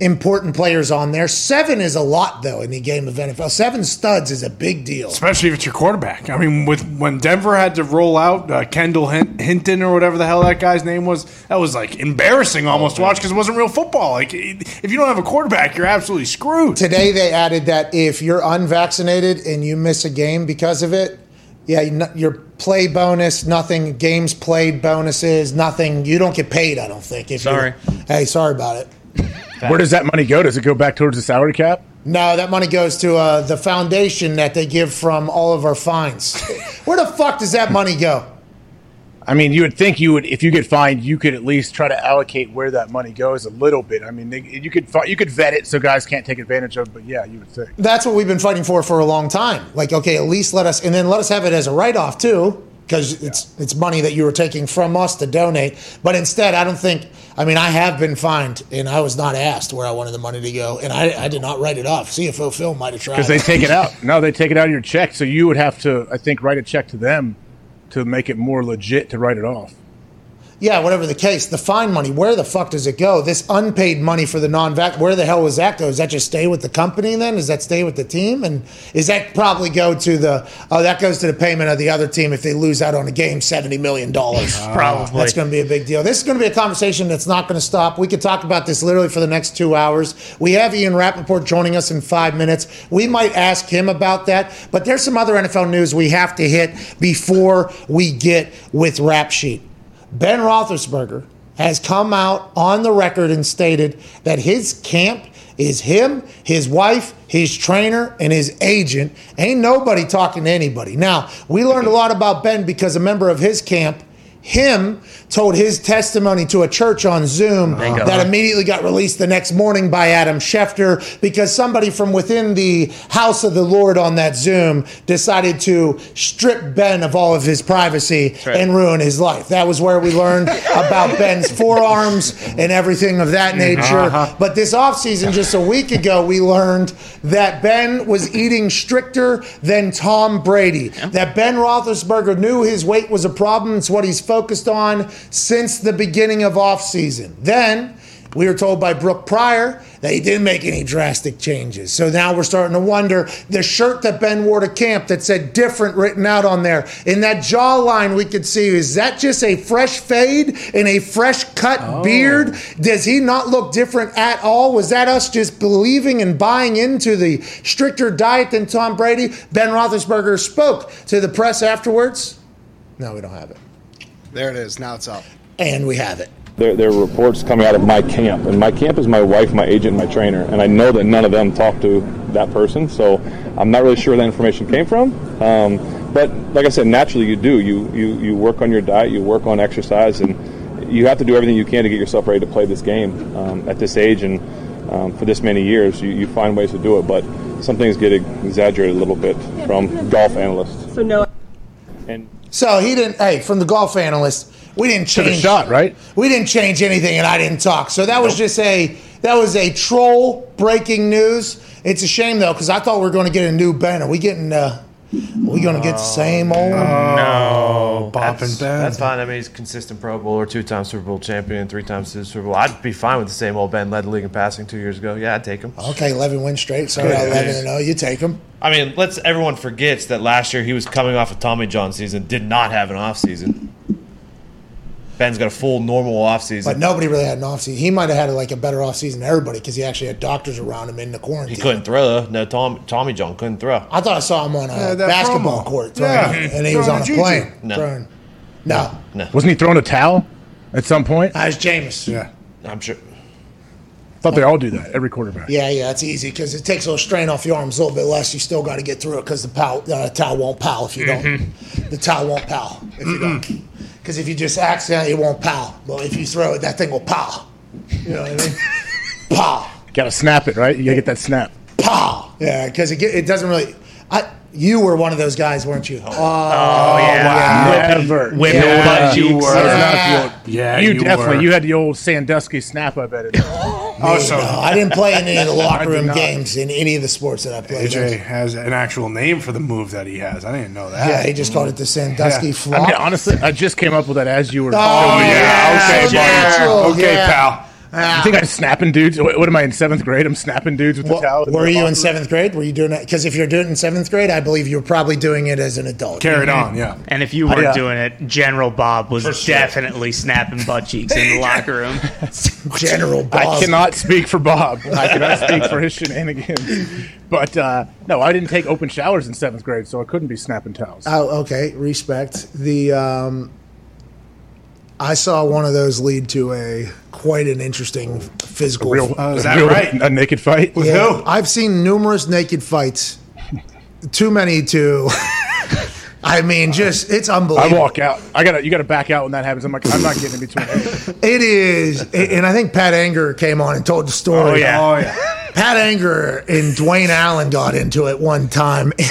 important players on there. Seven is a lot, though, in the game of NFL. Seven studs is a big deal. Especially if it's your quarterback. I mean, with when Denver had to roll out uh, Kendall Hinton or whatever the hell that guy's name was, that was like embarrassing almost to watch because it wasn't real football. Like, if you don't have a quarterback, you're absolutely screwed. Today they added that if you're unvaccinated and you miss a game because of it, yeah, your play bonus, nothing, games played bonuses, nothing. You don't get paid, I don't think. If you're- Sorry. Hey, sorry about it. Where does that money go? Does it go back towards the salary cap? No, that money goes to uh, the foundation that they give from all of our fines. Where the fuck does that money go? I mean, you would think you would, if you get fined, you could at least try to allocate where that money goes a little bit. I mean, they, you could you could vet it so guys can't take advantage of. it, But yeah, you would think. That's what we've been fighting for for a long time. Like, okay, at least let us, and then let us have it as a write off too, because it's it's money that you were taking from us to donate. But instead, I don't think. I mean, I have been fined, and I was not asked where I wanted the money to go, and I, I did not write it off. CFO Phil might have tried. Because they take it out. No, they take it out of your check. So you would have to, I think, write a check to them to make it more legit to write it off. Yeah, whatever the case, the fine money, where the fuck does it go? This unpaid money for the non-vac, where the hell was that go? Does that just stay with the company then? Does that stay with the team? And is that probably go to the? Oh, that goes to the payment of the other team if they lose out on a game, seventy million dollars. Probably. That's going to be a big deal. This is going to be a conversation that's not going to stop. We could talk about this literally for the next two hours. We have Ian Rapoport joining us in five minutes. We might ask him about that, but there's some other NFL news we have to hit before we get with Rap Sheet. Ben Roethlisberger has come out on the record and stated that his camp is him, his wife, his trainer, and his agent. Ain't nobody talking to anybody. Now, we learned a lot about Ben because a member of his camp, him, told his testimony to a church on Zoom Bingo. that immediately got released the next morning by Adam Schefter because somebody from within the house of the Lord on that Zoom decided to strip Ben of all of his privacy right. and ruin his life. That was where we learned about Ben's forearms and everything of that nature. But this offseason, just a week ago, we learned that Ben was eating stricter than Tom Brady. That Ben Roethlisberger knew his weight was a problem. It's what he's focused on since the beginning of offseason. Then we were told by Brooke Pryor that he didn't make any drastic changes. So now we're starting to wonder the shirt that Ben wore to camp that said different written out on there. In that jawline, we could see is that just a fresh fade and a fresh cut oh. beard? Does he not look different at all? Was that us just believing and buying into the stricter diet than Tom Brady? Ben Roethlisberger spoke to the press afterwards. No, we don't have it. There it is. Now it's up. And we have it. There, there are reports coming out of my camp, and my camp is my wife, my agent, my trainer, and I know that none of them talk to that person, so I'm not really sure where that information came from. Um, but like I said, naturally you do. You, you you work on your diet, you work on exercise, and you have to do everything you can to get yourself ready to play this game um, at this age and um, for this many years. You, you find ways to do it, but some things get exaggerated a little bit from golf analysts. So no. And So he didn't. Hey, from the golf analyst, we didn't change. a shot, right? We didn't change anything, and I didn't talk. So that was just a that was a troll breaking news. It's a shame though, because I thought we were going to get a new banner. We getting? Uh, we going to get the same old? No. Bop That's, and Ben. that's fine. I mean, he's consistent Pro Bowler, two-time Super Bowl champion, three times Super Bowl. I'd be fine with the same old Ben. Led the league in passing two years ago. Yeah, I'd take him. Okay, eleven wins straight. So eleven and zero. Oh, you take him. I mean, let's everyone forgets that last year he was coming off a Tommy John season, did not have an off season. Ben's got a full normal offseason. But nobody really had an offseason. He might have had like a better offseason than everybody because he actually had doctors around him in the quarantine. He couldn't throw. No, Tom, Tommy John couldn't throw. I thought I saw him on a Yeah, basketball promo. court, throwing, Yeah. and he was on a the plane. No. throwing- no, No, Wasn't he throwing a towel at some point? Uh, I that was Jameis. Yeah. I'm sure. Thought they all do that, every quarterback. Yeah, yeah, it's easy because it takes a little strain off your arms a little bit less. You still got to get through it because the pal, uh, towel won't pal if you don't. The towel won't pal if you don't. Because if you just accident, it won't pal. But if you throw it, that thing will pal. You know what I mean? pal, Got to snap it, right? You got to get that snap. pal. Yeah, because it, it doesn't really. I, you were one of those guys, weren't you? Oh, oh yeah. Never. Whip Yeah, your butt you were. Yeah. not Yeah, you, you definitely. were. You had the old Sandusky snap, I bet. It. Oh, so no, I didn't play any of the locker room games in any of the sports that I played. AJ has an actual name for the move that he has. I didn't know that. Yeah, he just called it the Sandusky Yeah. flop. I mean, honestly, I just came up with that as you were. Oh, yeah, yeah, okay, so buddy. natural, Okay, yeah. Pal. You think I'm snapping dudes? What, what am I in seventh grade? I'm snapping dudes with the towel. Were you in seventh grade? Were you doing it? Because if you're doing it in seventh grade, I believe you were probably doing it as an adult. Carried on, yeah. And if you weren't uh, doing it, General Bob was sure. definitely snapping butt cheeks in the locker room. General Bob. I cannot speak for Bob. I cannot speak for his shenanigans. But uh, no, I didn't take open showers in seventh grade, so I couldn't be snapping towels. Oh, okay. Respect. The um, I saw one of those lead to a quite an interesting physical. A real- Oh, is that real- right? A naked fight. With Yeah, who? I've seen numerous naked fights. Too many to. I mean, just it's unbelievable. I walk out. I gotta. You gotta back out when that happens. I'm like, I'm not getting in between. It is, and I think Pat Angerer came on and told the story. Oh, yeah. Oh yeah. Pat Angerer and Dwayne Allen got into it one time.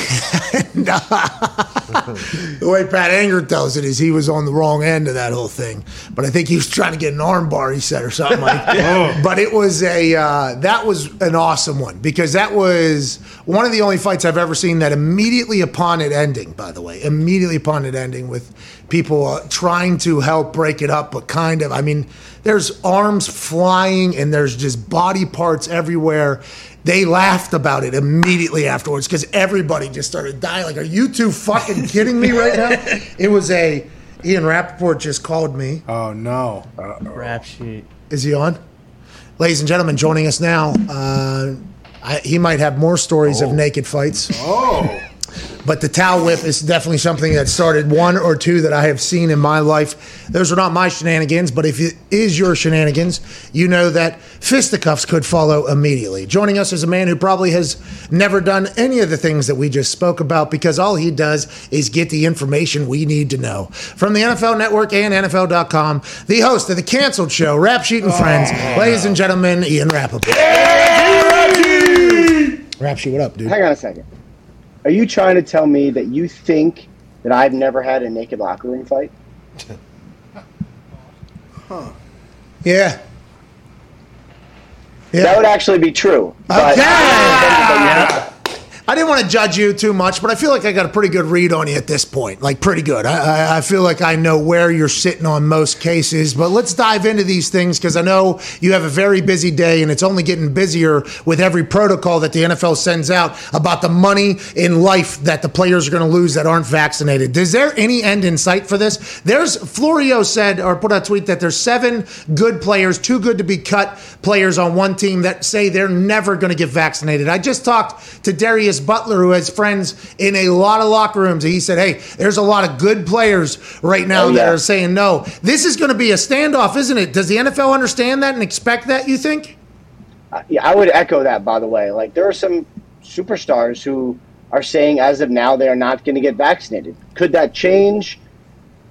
And, uh, the way Pat Angerer tells it is he was on the wrong end of that whole thing. But I think he was trying to get an armbar, he said, or something like that. But it was a, uh, that was an awesome one because that was one of the only fights I've ever seen that immediately upon it ending, by the way, immediately upon it ending with people uh, trying to help break it up, but kind of, I mean, there's arms flying and there's just body parts everywhere. They laughed about it immediately afterwards because everybody just started dying. Like, are you two fucking kidding me right now? It was a Ian Rapoport just called me. Oh no. Rap sheet. Is he on? Ladies and gentlemen, joining us now. Uh, I, he might have more stories of naked fights. Oh. But the towel whip is definitely something that started one or two that I have seen in my life. Those are not my shenanigans, but if it is your shenanigans, you know that fisticuffs could follow immediately. Joining us is a man who probably has never done any of the things that we just spoke about because all he does is get the information we need to know. From the NFL Network and NFL.com, the host of the canceled show, Rap Sheet and Friends, oh. ladies and gentlemen, Ian Rapoport. Rap Sheet, what up, dude? Hang on a second. Are you trying to tell me that you think that I've never had a naked locker room fight? Huh. Yeah. That would actually be true. Okay. I didn't want to judge you too much, but I feel like I got a pretty good read on you at this point. Like, pretty good. I, I, I feel like I know where you're sitting on most cases. But let's dive into these things because I know you have a very busy day and it's only getting busier with every protocol that the NFL sends out about the money in life that the players are going to lose that aren't vaccinated. Is there any end in sight for this? There's Florio said or put out a tweet that there's seven good players, too good to be cut players on one team that say they're never going to get vaccinated. I just talked to Darius Butler, who has friends in a lot of locker rooms. He said, Hey, there's a lot of good players right now Oh, that are saying no. This is going to be a standoff, isn't it? Does the NFL understand that and expect that, you think? Uh, yeah, I would echo that, by the way. Like, there are some superstars who are saying as of now they are not going to get vaccinated. Could that change?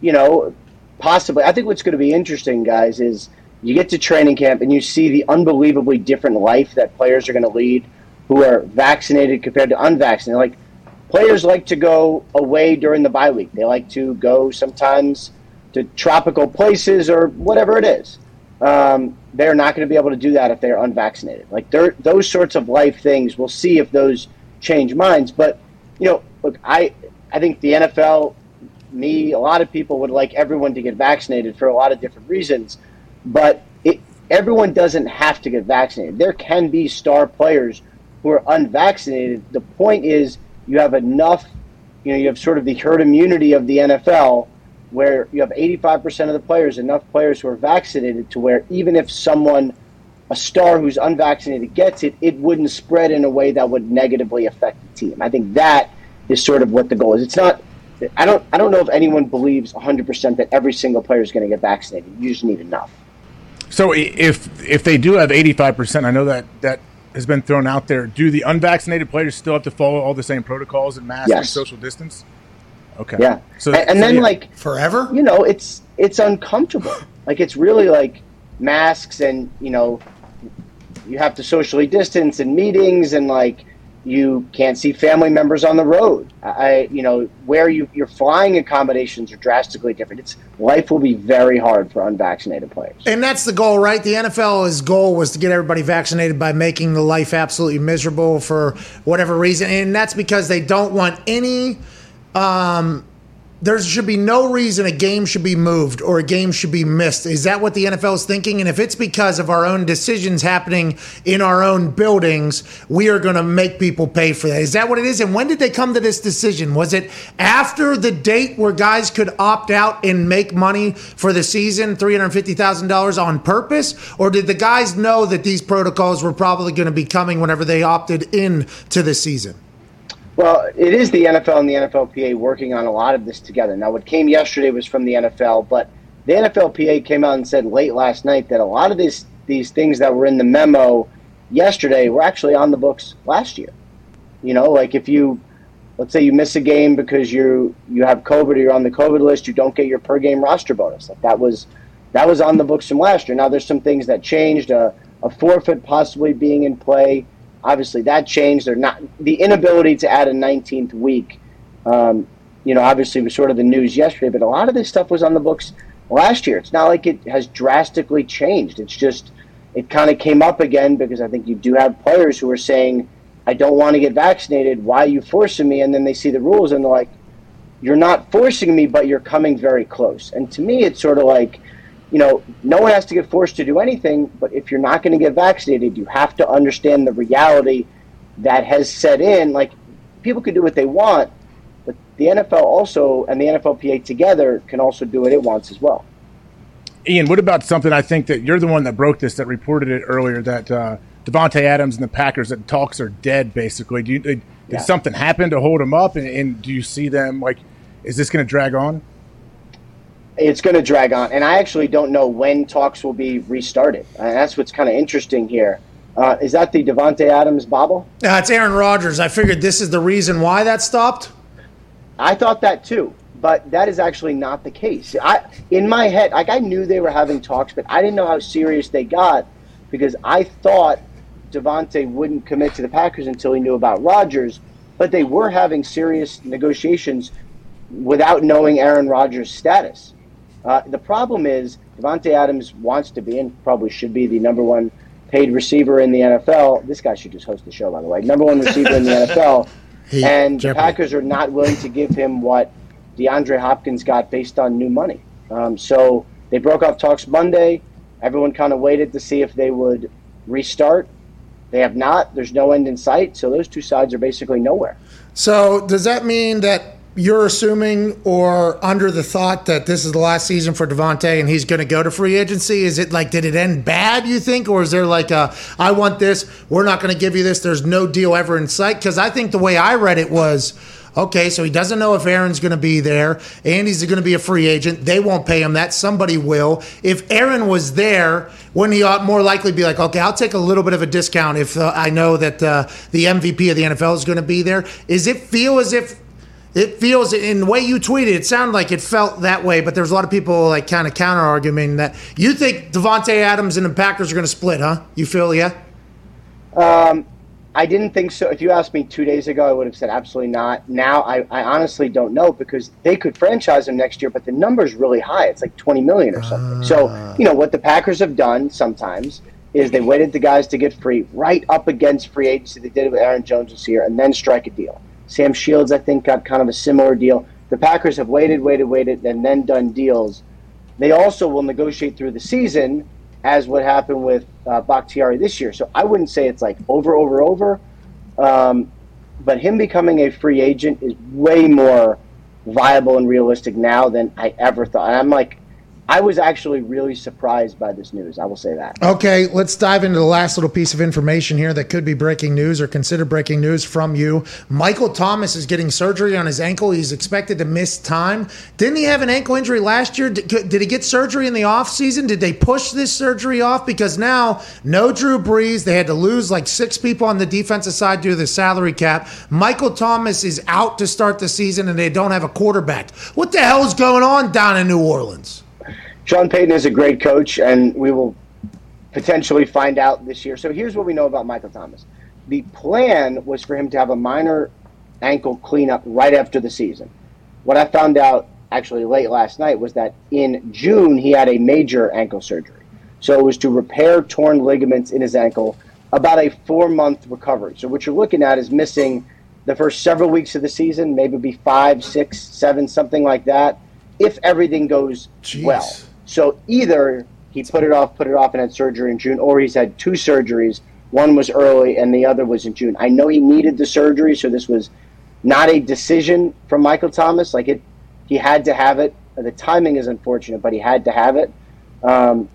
You know, possibly. I think what's going to be interesting, guys, is you get to training camp and you see the unbelievably different life that players are going to lead who are vaccinated compared to unvaccinated. Like, players like to go away during the bye week. They like to go sometimes to tropical places or whatever it is. Um, they're not going to be able to do that if they're unvaccinated. Like those sorts of life things, we'll see if those change minds. But you know, look, I I think the NFL, me, a lot of people would like everyone to get vaccinated for a lot of different reasons, but it, everyone doesn't have to get vaccinated. There can be star players who are unvaccinated. The point is, you have enough. You know, you have sort of the herd immunity of the NFL where you have 85% of the players, enough players who are vaccinated to where even if someone, a star who's unvaccinated gets it, it wouldn't spread in a way that would negatively affect the team. I think that is sort of what the goal is. It's not, I don't, I don't know if anyone believes 100% that every single player is going to get vaccinated. You just need enough. So if if they do have 85%, I know that that has been thrown out there. Do the unvaccinated players still have to follow all the same protocols and masks and social distance? Okay. Yeah. So and, and so then yeah. like forever, you know, it's it's uncomfortable. Like it's really like masks and you know, you have to socially distance and meetings and like you can't see family members on the road. I you know where you your flying accommodations are drastically different. It's life will be very hard for unvaccinated players. And that's the goal, right? The NFL's goal was to get everybody vaccinated by making the life absolutely miserable for whatever reason. And that's because they don't want any um, there should be no reason a game should be moved or a game should be missed. Is that what the NFL is thinking? And if it's because of our own decisions happening in our own buildings, we are going to make people pay for that. Is that what it is? And when did they come to this decision? Was it after the date where guys could opt out and make money for the season, $350,000 on purpose? Or did the guys know that these protocols were probably going to be coming whenever they opted in to the season? Well, it is the NFL and the NFLPA working on a lot of this together. Now, what came yesterday was from the NFL, but the NFLPA came out and said late last night that a lot of these these things that were in the memo yesterday were actually on the books last year. You know, like if you let's say you miss a game because you you have COVID or you're on the COVID list, you don't get your per game roster bonus. Like that was that was on the books from last year. Now there's some things that changed. Uh, a forfeit possibly being in play. Obviously, that changed. They're not the inability to add a 19th week. Um, you know, obviously was sort of the news yesterday, but a lot of this stuff was on the books last year. It's not like it has drastically changed. It's just it kind of came up again because I think you do have players who are saying, "I don't want to get vaccinated. Why are you forcing me?" And then they see the rules and they're like, "You're not forcing me, but you're coming very close." And to me, it's sort of like you know, no one has to get forced to do anything, but if you're not going to get vaccinated, you have to understand the reality that has set in. Like, people can do what they want, but the NFL also and the NFLPA together can also do what it wants as well. Ian, what about something I think that you're the one that broke this, that reported it earlier, that uh, Davante Adams and the Packers, that talks are dead, basically. Do you, did yeah. something happen to hold them up, and, and do you see them, like, is this going to drag on? It's going to drag on. And I actually don't know when talks will be restarted. And that's what's kind of interesting here. Uh, is that the Davante Adams bobble? Yeah, it's Aaron Rodgers. I figured this is the reason why that stopped. I thought that too, but that is actually not the case. I, in my head, like I knew they were having talks, but I didn't know how serious they got because I thought Davante wouldn't commit to the Packers until he knew about Rodgers. But they were having serious negotiations without knowing Aaron Rodgers' status. Uh, the problem is Davante Adams wants to be and probably should be the number one paid receiver in the NFL. This guy should just host the show, by the way. Number one receiver in the NFL, hey, and the Packers are not willing to give him what DeAndre Hopkins got based on new money. Um, so they broke off talks Monday. Everyone kind of waited to see if they would restart. They have not. There's no end in sight. So those two sides are basically nowhere. So does that mean that you're assuming or under the thought that this is the last season for Davante and he's going to go to free agency? Is it like, did it end bad, you think? Or is there like a, I want this, we're not going to give you this, there's no deal ever in sight? Because I think the way I read it was, okay, so he doesn't know if Aaron's going to be there and he's going to be a free agent. They won't pay him that. Somebody will. If Aaron was there, wouldn't he ought more likely be like, okay, I'll take a little bit of a discount if uh, I know that uh, the MVP of the NFL is going to be there? Is it feel as if it feels in the way you tweeted, it sounded like it felt that way, but there's a lot of people like kind of counter arguing that you think Davante Adams and the Packers are going to split, huh? You feel, yeah? Um, I didn't think so. If you asked me two days ago, I would have said absolutely not. Now, I, I honestly don't know because they could franchise him next year, but the number's really high. It's like 20 million or something. Uh. So, ah. you know, what the Packers have done sometimes is they waited the guys to get free right up against free agency. They did it with Aaron Jones this year and then strike a deal. Sam Shields, I think, got kind of a similar deal. The Packers have waited, waited, waited, and then done deals. They also will negotiate through the season, as what happened with uh, Bakhtiari this year. So I wouldn't say it's like over, over, over. Um, but him becoming a free agent is way more viable and realistic now than I ever thought. And I'm like, I was actually really surprised by this news. I will say that. Okay, let's dive into the last little piece of information here that could be breaking news or consider breaking news from you. Michael Thomas is getting surgery on his ankle. He's expected to miss time. Didn't he have an ankle injury last year? Did, did he get surgery in the offseason? Did they push this surgery off? Because now, no Drew Brees. They had to lose like six people on the defensive side due to the salary cap. Michael Thomas is out to start the season, and they don't have a quarterback. What the hell is going on down in New Orleans? Sean Payton is a great coach, and we will potentially find out this year. So here's what we know about Michael Thomas. The plan was for him to have a minor ankle cleanup right after the season. What I found out actually late last night was that in June he had a major ankle surgery. So it was to repair torn ligaments in his ankle, about a four month recovery. So what you're looking at is missing the first several weeks of the season, maybe be five, six, seven, something like that, if everything goes Jeez. well. So either he put it off, put it off, and had surgery in June, or he's had two surgeries. One was early, and the other was in June. I know he needed the surgery, so this was not a decision from Michael Thomas. Like it, he had to have it. The timing is unfortunate, but he had to have it. Um,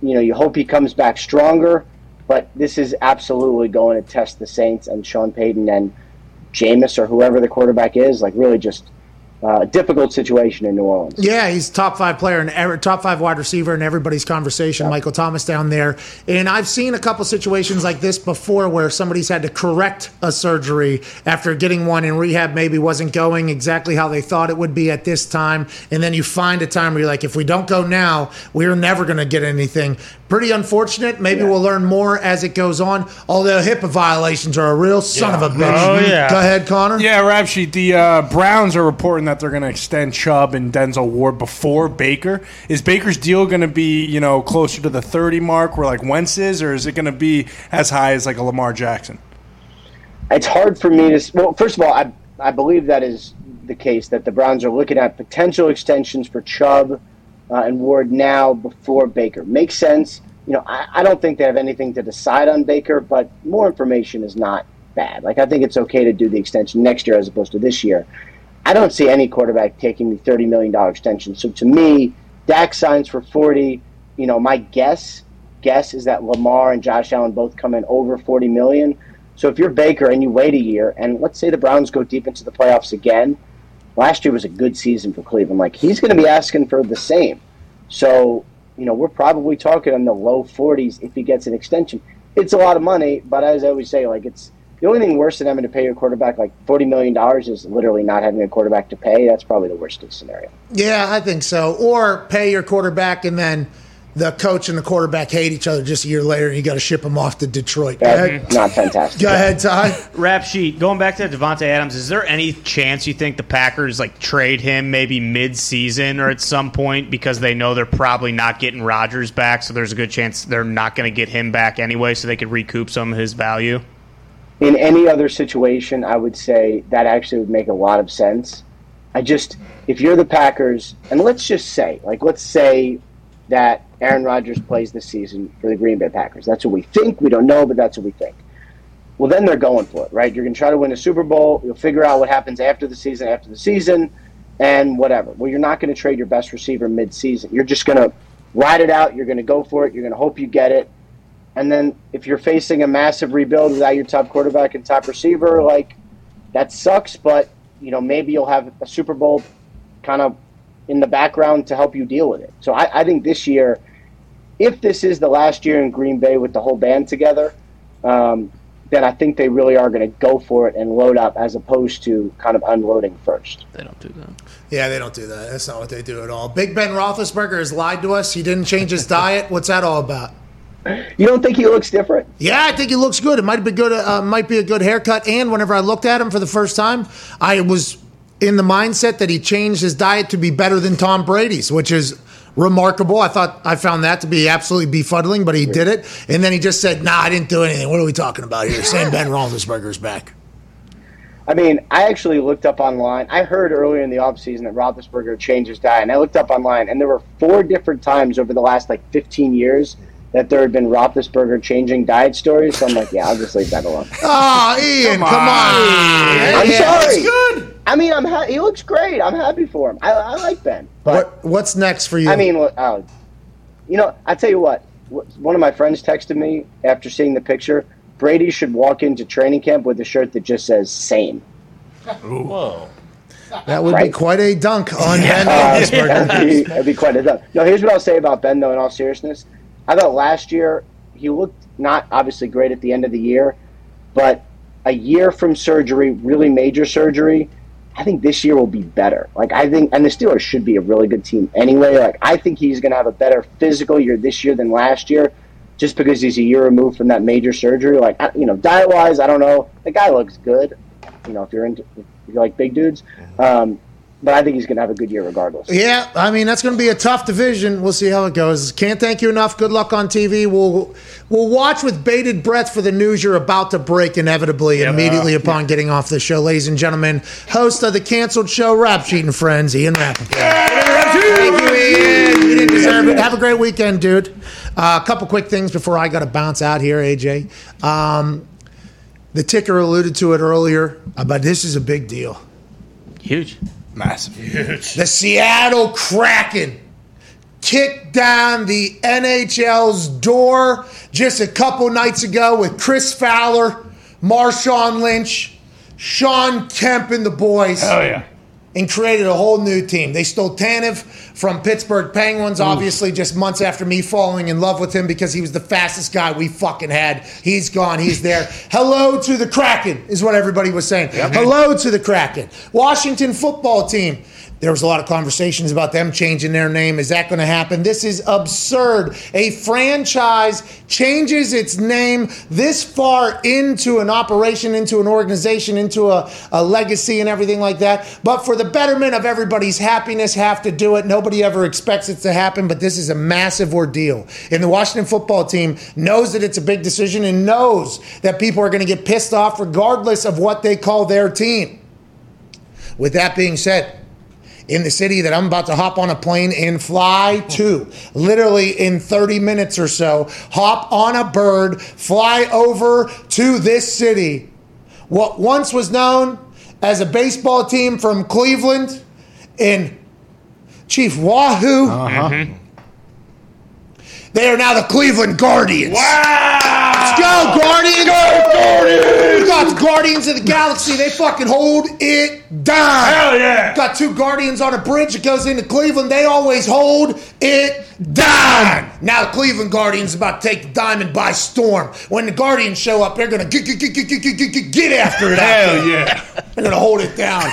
you know, you hope he comes back stronger, but this is absolutely going to test the Saints and Sean Payton and Jameis or whoever the quarterback is. Like really, just uh, difficult situation in New Orleans. Yeah, he's top five player and every, top five wide receiver in everybody's conversation. Michael Thomas down there, and I've seen a couple situations like this before where somebody's had to correct a surgery after getting one in rehab. Maybe wasn't going exactly how they thought it would be at this time, and then you find a time where you're like, if we don't go now, we're never going to get anything. Pretty unfortunate. Maybe we'll learn more as it goes on. Although HIPAA violations are a real son of a bitch. Oh, yeah. Go ahead, Connor. Yeah, rap sheet. The uh, Browns are reporting that they're going to extend Chubb and Denzel Ward before Baker. Is Baker's deal going to be, you know, closer to the 30 mark where like Wentz is, or is it going to be as high as like a Lamar Jackson? It's hard for me to. Well, first of all, I I believe that is the case that the Browns are looking at potential extensions for Chubb uh, and Ward now before Baker. Makes sense. You know, I, I don't think they have anything to decide on Baker, but more information is not bad. Like I think it's okay to do the extension next year as opposed to this year. I don't see any quarterback taking the thirty million dollar extension. So to me, Dak signs for forty. You know, my guess guess is that Lamar and Josh Allen both come in over forty million. So if you're Baker and you wait a year, and let's say the Browns go deep into the playoffs again, last year was a good season for Cleveland. Like he's going to be asking for the same. So you know, we're probably talking in the low 40s if he gets an extension. It's a lot of money, but as I always say, like it's the only thing worse than having to pay your quarterback like $40 million is literally not having a quarterback to pay. That's probably the worst case scenario. Yeah, I think so. Or pay your quarterback and then the coach and the quarterback hate each other just a year later and you got to ship them off to Detroit. That's not fantastic. Go ahead Ty. Rap sheet. Going back to Davante Adams, is there any chance you think the Packers like trade him maybe mid-season or at some point because they know they're probably not getting Rodgers back, so there's a good chance they're not going to get him back anyway, so they could recoup some of his value. in any other situation, I would say that actually would make a lot of sense. I just, if you're the Packers, and let's just say, like, let's say that Aaron Rodgers plays this season for the Green Bay Packers. That's what we think. We don't know, but that's what we think. Well, then they're going for it, right? You're going to try to win a Super Bowl. You'll figure out what happens after the season, after the season, and whatever. Well, you're not going to trade your best receiver mid-season. You're just going to ride it out. You're going to go for it. You're going to hope you get it. And then if you're facing a massive rebuild without your top quarterback and top receiver, like that sucks. But you know maybe you'll have a Super Bowl kind of in the background to help you deal with it. So I, I think this year, if this is the last year in Green Bay with the whole band together, um, then I think they really are going to go for it and load up as opposed to kind of unloading first. They don't do that. Yeah, they don't do that. That's not what they do at all. Big Ben Roethlisberger has lied to us. He didn't change his diet. What's that all about? You don't think he looks different? Yeah, I think he looks good. It might be good. Uh, might be a good haircut. And whenever I looked at him for the first time, I was in the mindset that he changed his diet to be better than Tom Brady's, which is remarkable. I thought I found that to be absolutely befuddling, but he did it. And then he just said, "Nah, I didn't do anything. What are we talking about here? Same Ben Roethlisberger's back." I mean, I actually looked up online. I heard earlier in the offseason that Roethlisberger changed his diet, and I looked up online, and there were four different times over the last like 15 years that there had been Roethlisberger changing diet stories. So I'm like, yeah, I'll just leave that alone. Oh, Ian, come, on. I'm Yeah, sorry. It's good. I mean, I'm ha- he looks great. I'm happy for him. I, I like Ben, but What, what's next for you? I mean, uh, you know, I tell you what. One of my friends texted me after seeing the picture. Brady should walk into training camp with a shirt that just says "same." Whoa. that would be quite a dunk on Ben Uh, Roethlisberger. that'd, be, that'd be quite a dunk. No, here's what I'll say about Ben, though. In all seriousness, I thought last year he looked not obviously great at the end of the year, but a year from surgery, really major surgery. I think this year will be better. Like I think, and the Steelers should be a really good team anyway. Like I think he's going to have a better physical year this year than last year, just because he's a year removed from that major surgery. Like I- you know, diet wise, I don't know. The guy looks good. You know, if you're into, if you like big dudes. Um, but I think he's going to have a good year regardless. Yeah, I mean that's going to be a tough division. We'll see how it goes. Can't thank you enough. Good luck on TV. We'll we'll watch with bated breath for the news you're about to break inevitably immediately upon getting off the show, ladies and gentlemen. Host of the canceled show, Rap Sheet and Friends, Ian Rapoport. Thank you, Ian. You didn't deserve it. Have a great weekend, dude. Uh, a couple quick things before I got to bounce out here, AJ. Um, the ticker alluded to it earlier, uh, but this is a big deal. Huge. Massive. The Seattle Kraken kicked down the NHL's door just a couple nights ago with Chris Fowler, Marshawn Lynch, Shawn Kemp, and the boys. Oh yeah. And created a whole new team. They stole Tanev from Pittsburgh Penguins, obviously, just months after me falling in love with him because he was the fastest guy we fucking had. He's gone. He's there. Hello to the Kraken, is what everybody was saying. Hello to the Kraken. Washington football team. There was a lot of conversations about them changing their name. Is that going to happen? This is absurd. A franchise changes its name this far into an operation, into an organization, into a, a legacy and everything like that. But for the betterment of everybody's happiness, have to do it. Nobody ever expects it to happen, but this is a massive ordeal. And the Washington football team knows that it's a big decision and knows that people are going to get pissed off regardless of what they call their team. With that being said, in the city that I'm about to hop on a plane and fly to. Literally in 30 minutes or so, hop on a bird, fly over to this city. What once was known as a baseball team from Cleveland in Chief Wahoo. Uh-huh. They are now the Cleveland Guardians. Wow! Let's go, Guardians! Go, Guardians! We got the Guardians of the Galaxy. They fucking hold it down. Hell yeah. Got two Guardians on a bridge that goes into Cleveland. They always hold it down. Now the Cleveland Guardians about to take the diamond by storm. When the Guardians show up, they're gonna get get get get get get, get, after it. Hell yeah. They're gonna hold it down.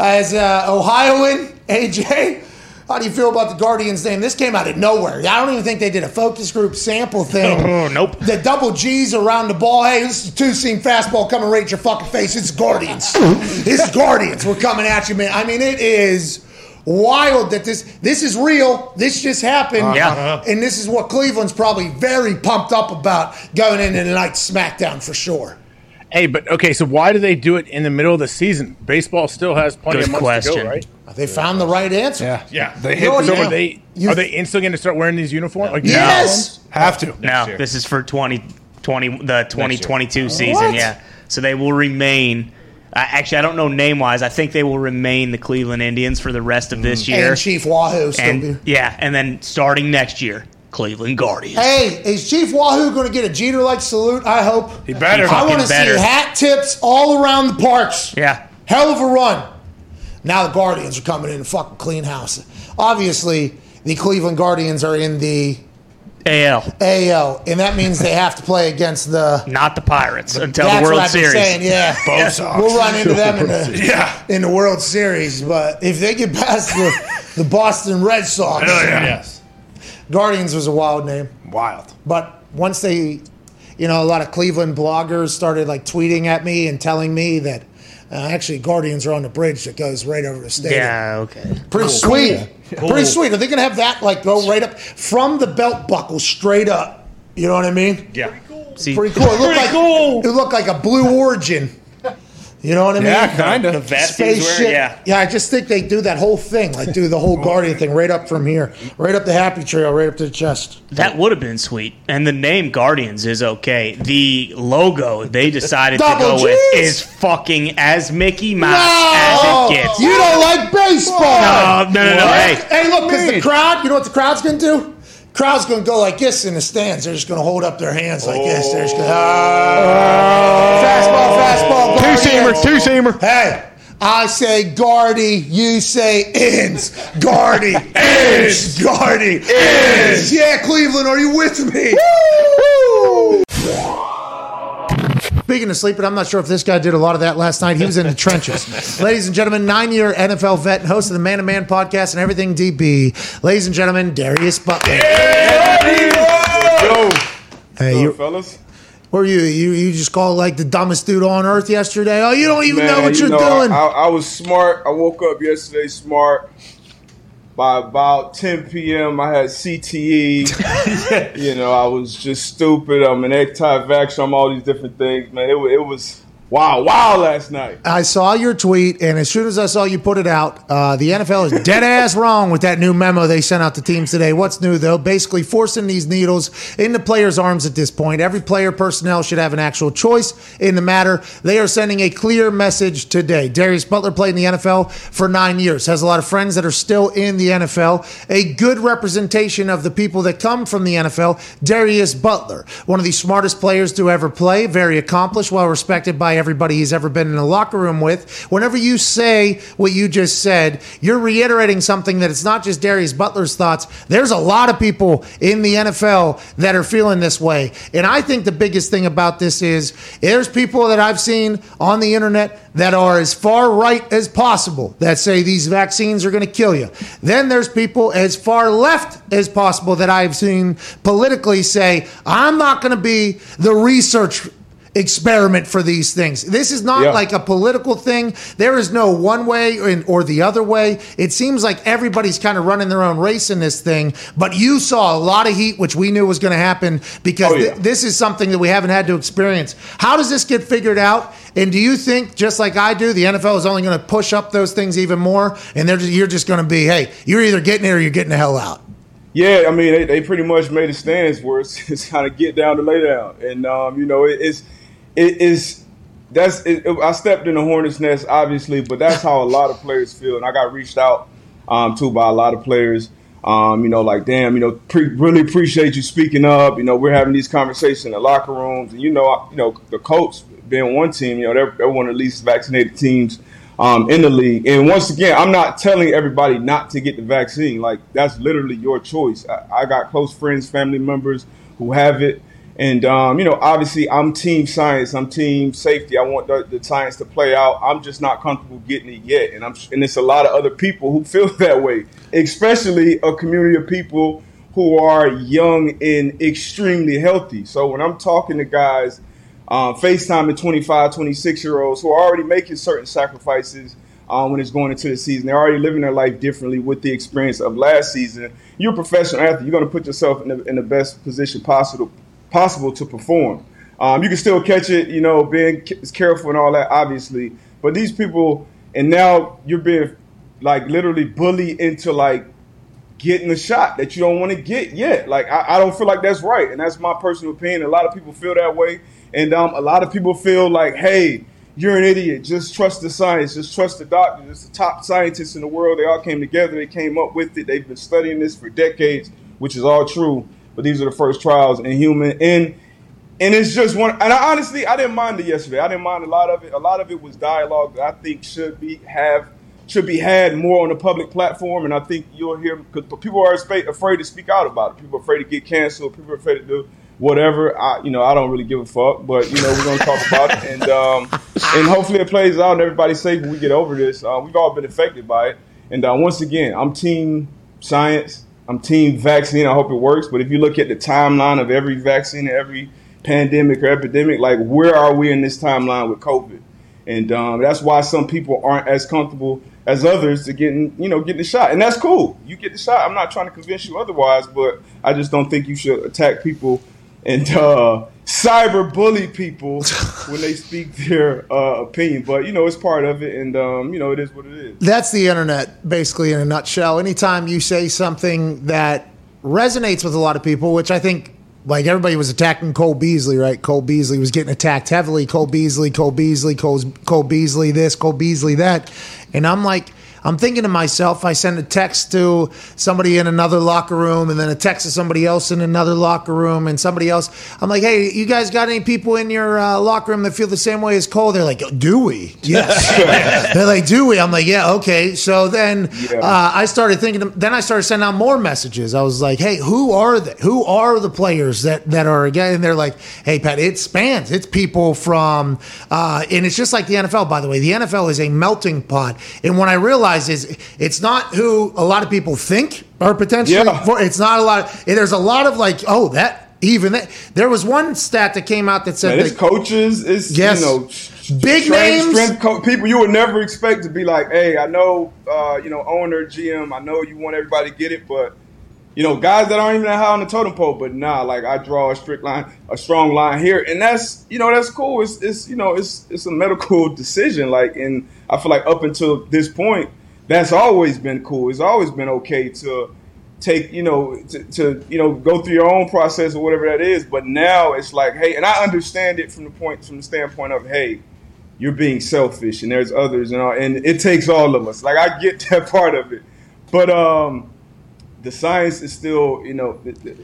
As uh, Ohioan, AJ, how do you feel about the Guardians name? This came out of nowhere. I don't even think they did a focus group sample thing. Oh, nope. The double G's around the ball. Hey, this is a two seam fastball coming right at your fucking face. It's Guardians. it's Guardians. We're coming at you, man. I mean, it is wild that this this is real. This just happened. Yeah. Uh-huh. And this is what Cleveland's probably very pumped up about going into tonight's SmackDown for sure. Hey, but okay, so why do they do it in the middle of the season? Baseball still has plenty Good of months to go, right? They found the right answer. Yeah. Yeah. They hit know what, the So Yeah. are they You- are they instantly going to start wearing these uniforms? Like Yes. have to. No, year. this is for 2020, the 2022 season. What? Yeah. So they will remain. I actually, I don't know name wise. I think they will remain the Cleveland Indians for the rest of this mm-hmm. year. And Chief Wahoo still And- be. yeah, and then starting next year, Cleveland Guardians. Hey, is Chief Wahoo going to get a Jeter like salute? I hope. He better. I want to see better. hat tips all around the parks. Yeah. Hell of a run. Now the Guardians are coming in and fucking clean house. Obviously, the Cleveland Guardians are in the AL, AL, and that means they have to play against the. not the Pirates until the World what I've been Series. saying, yeah. Both Sox. We'll run into them in the, Yeah. in the World Series, but if they get past the, the Boston Red Sox, Hell yeah. Yes. Guardians was a wild name. Wild. But once they, you know, a lot of Cleveland bloggers started like tweeting at me and telling me that uh, actually Guardians are on the bridge that goes right over the stadium. Yeah, okay. Pretty sweet. Pretty sweet. Are they going to have that like go right up from the belt buckle straight up? You know what I mean? Yeah. See, Pretty cool. It looked like it looked like a blue origin. You know what I mean? Yeah, kinda. The vest he was Spaceship. wearing, yeah. yeah. I just think they do that whole thing, like do the whole Guardian thing right up from here, right up the happy trail, right up to the chest. That would have been sweet. And the name Guardians is okay. The logo they decided to Double go with is fucking as Mickey Mouse No! as it gets. You don't like baseball. No, no, no, no. Hey, Hey, look, because the crowd, you know what the crowd's going to do? Crowd's going to go like this in the stands. They're just going to hold up their hands like this. They're just going to, ah. fastball, fastball, Guardians. two seamer. Hey, I say Guardy, you say ins. Guardy, ins. Guardy, ins. Yeah, Cleveland, are you with me? Woo! Speaking of sleeping, I'm not sure if this guy did a lot of that last night. He was in the trenches. Ladies and gentlemen, nine year NFL vet and host of the Man to Man podcast and everything DB. Ladies and gentlemen, Darius Butler. Hey, you, fellas. Or you, you you just called like the dumbest dude on earth yesterday? Oh, you don't even know what you you're know, doing. I, I was smart. I woke up yesterday smart. By about 10 p.m., I had CTE. you know, I was just stupid. I'm an anti-vaxxer. I'm all these different things, man. It, it was wow, wow last night. I saw your tweet, and as soon as I saw you put it out, uh, the NFL is dead ass wrong with that new memo they sent out to teams today. What's new, though? Basically, forcing these needles into players' arms at this point. Every player personnel should have an actual choice in the matter. They are sending a clear message today. Darius Butler played in the NFL for nine years, has a lot of friends that are still in the NFL. A good representation of the people that come from the NFL. Darius Butler, one of the smartest players to ever play, very accomplished, well respected by everybody he's ever been in a locker room with. Whenever you say what you just said, you're reiterating something that it's not just Darius Butler's thoughts. There's a lot of people in the NFL that are feeling this way. And I think the biggest thing about this is there's people that I've seen on the internet that are as far right as possible that say these vaccines are going to kill you. Then there's people as far left as possible that I've seen politically say, I'm not going to be the research experiment for these things. This is not Yeah. like a political thing. There is no one way or, or the other way. It seems like everybody's kind of running their own race in this thing. But you saw a lot of heat, which we knew was going to happen because Oh, yeah. thi- this is something that we haven't had to experience. How does this get figured out? And do you think, just like I do, the NFL is only going to push up those things even more? And they're just, you're just going to be, hey, you're either getting it or you're getting the hell out. Yeah, I mean, they, they pretty much made a stance where it's, it's kind of get down to lay down, and um, you know, it, it's it is that's it, I stepped in the hornet's nest, obviously, but that's how a lot of players feel, and I got reached out um, to by a lot of players. Um, you know, like damn, you know, pre- really appreciate you speaking up. You know, we're having these conversations in the locker rooms, and you know, I- you know, the Colts being one team, you know, they're, they're one of the least vaccinated teams um, in the league. And once again, I'm not telling everybody not to get the vaccine. Like that's literally your choice. I, I got close friends, family members who have it, and um, you know, obviously, I'm team science. I'm team safety. I want the, the science to play out. I'm just not comfortable getting it yet, and I'm and it's a lot of other people who feel that way, especially a community of people who are young and extremely healthy. So when I'm talking to guys um, FaceTiming 25, 26 year olds who are already making certain sacrifices um, when it's going into the season. They're already living their life differently with the experience of last season. You're a professional athlete. You're going to put yourself in the, in the best position possible possible to perform. Um, you can still catch it, you know, being careful and all that, obviously. But these people, and now you're being like literally bullied into like getting a shot that you don't want to get yet. Like I, I don't feel like that's right, and that's my personal opinion. A lot of people feel that way, and um, a lot of people feel like, hey, you're an idiot. Just trust the science. Just trust the doctors. It's the top scientists in the world. They all came together. They came up with it. They've been studying this for decades, which is all true. But these are the first trials in human and. And it's just one. And I honestly, I didn't mind it yesterday. I didn't mind a lot of it. A lot of it was dialogue that I think should be have should be had more on the public platform. And I think you'll hear because people are afraid to speak out about it. People are afraid to get canceled. People are afraid to do whatever. I, you know, I don't really give a fuck. But you know, we're gonna talk about it, and um, and hopefully it plays out and everybody's safe when we get over this. Uh, we've all been affected by it. And uh, once again, I'm team science. I'm team vaccine. I hope it works. But if you look at the timeline of every vaccine, every pandemic or epidemic, like where are we in this timeline with COVID? And um, that's why some people aren't as comfortable as others to getting, you know, getting the shot. And that's cool. You get the shot. I'm not trying to convince you otherwise, but I just don't think you should attack people and uh, cyber bully people when they speak their uh, opinion. But you know, it's part of it, and um, you know, it is what it is. That's the internet, basically, in a nutshell. Anytime you say something that resonates with a lot of people, which I think, like everybody was attacking Cole Beasley, right? Cole Beasley was getting attacked heavily. Cole Beasley, Cole Beasley, Cole, Cole Beasley, this, Cole Beasley, that. And I'm like, I'm thinking to myself, I send a text to somebody in another locker room and then a text to somebody else in another locker room and somebody else. I'm like, hey, you guys got any people in your uh, locker room that feel the same way as Cole? They're like, do we? Yes. They're like, do we? I'm like, yeah, okay. So then Yeah. uh, I started thinking, then I started sending out more messages. I was like, hey, who are they? Who are the players that, that are again? And they're like, hey, Pat, it spans. It's people from, uh, and it's just like the NFL, by the way. The NFL is a melting pot. And when I realized is it's not who a lot of people think are potentially, Yeah. for, it's not a lot. There's a lot of like, oh, that even that, there was one stat that came out that said Man, it's that coaches, it's Yes. you know, Big strength- names. strength co- people you would never expect to be like, hey, I know, uh, you know, owner, GM, I know you want everybody to get it, but you know, guys that aren't even that high on the totem pole, but nah, like I draw a strict line, a strong line here, and that's you know that's cool. It's it's you know it's it's a medical decision, like, and I feel like up until this point, that's always been cool. It's always been okay to take you know to, to you know go through your own process or whatever that is. But now it's like, hey, and I understand it from the point from the standpoint of, hey, you're being selfish, and there's others, and all, and it takes all of us. Like I get that part of it, but um the science is still, you know, the, the,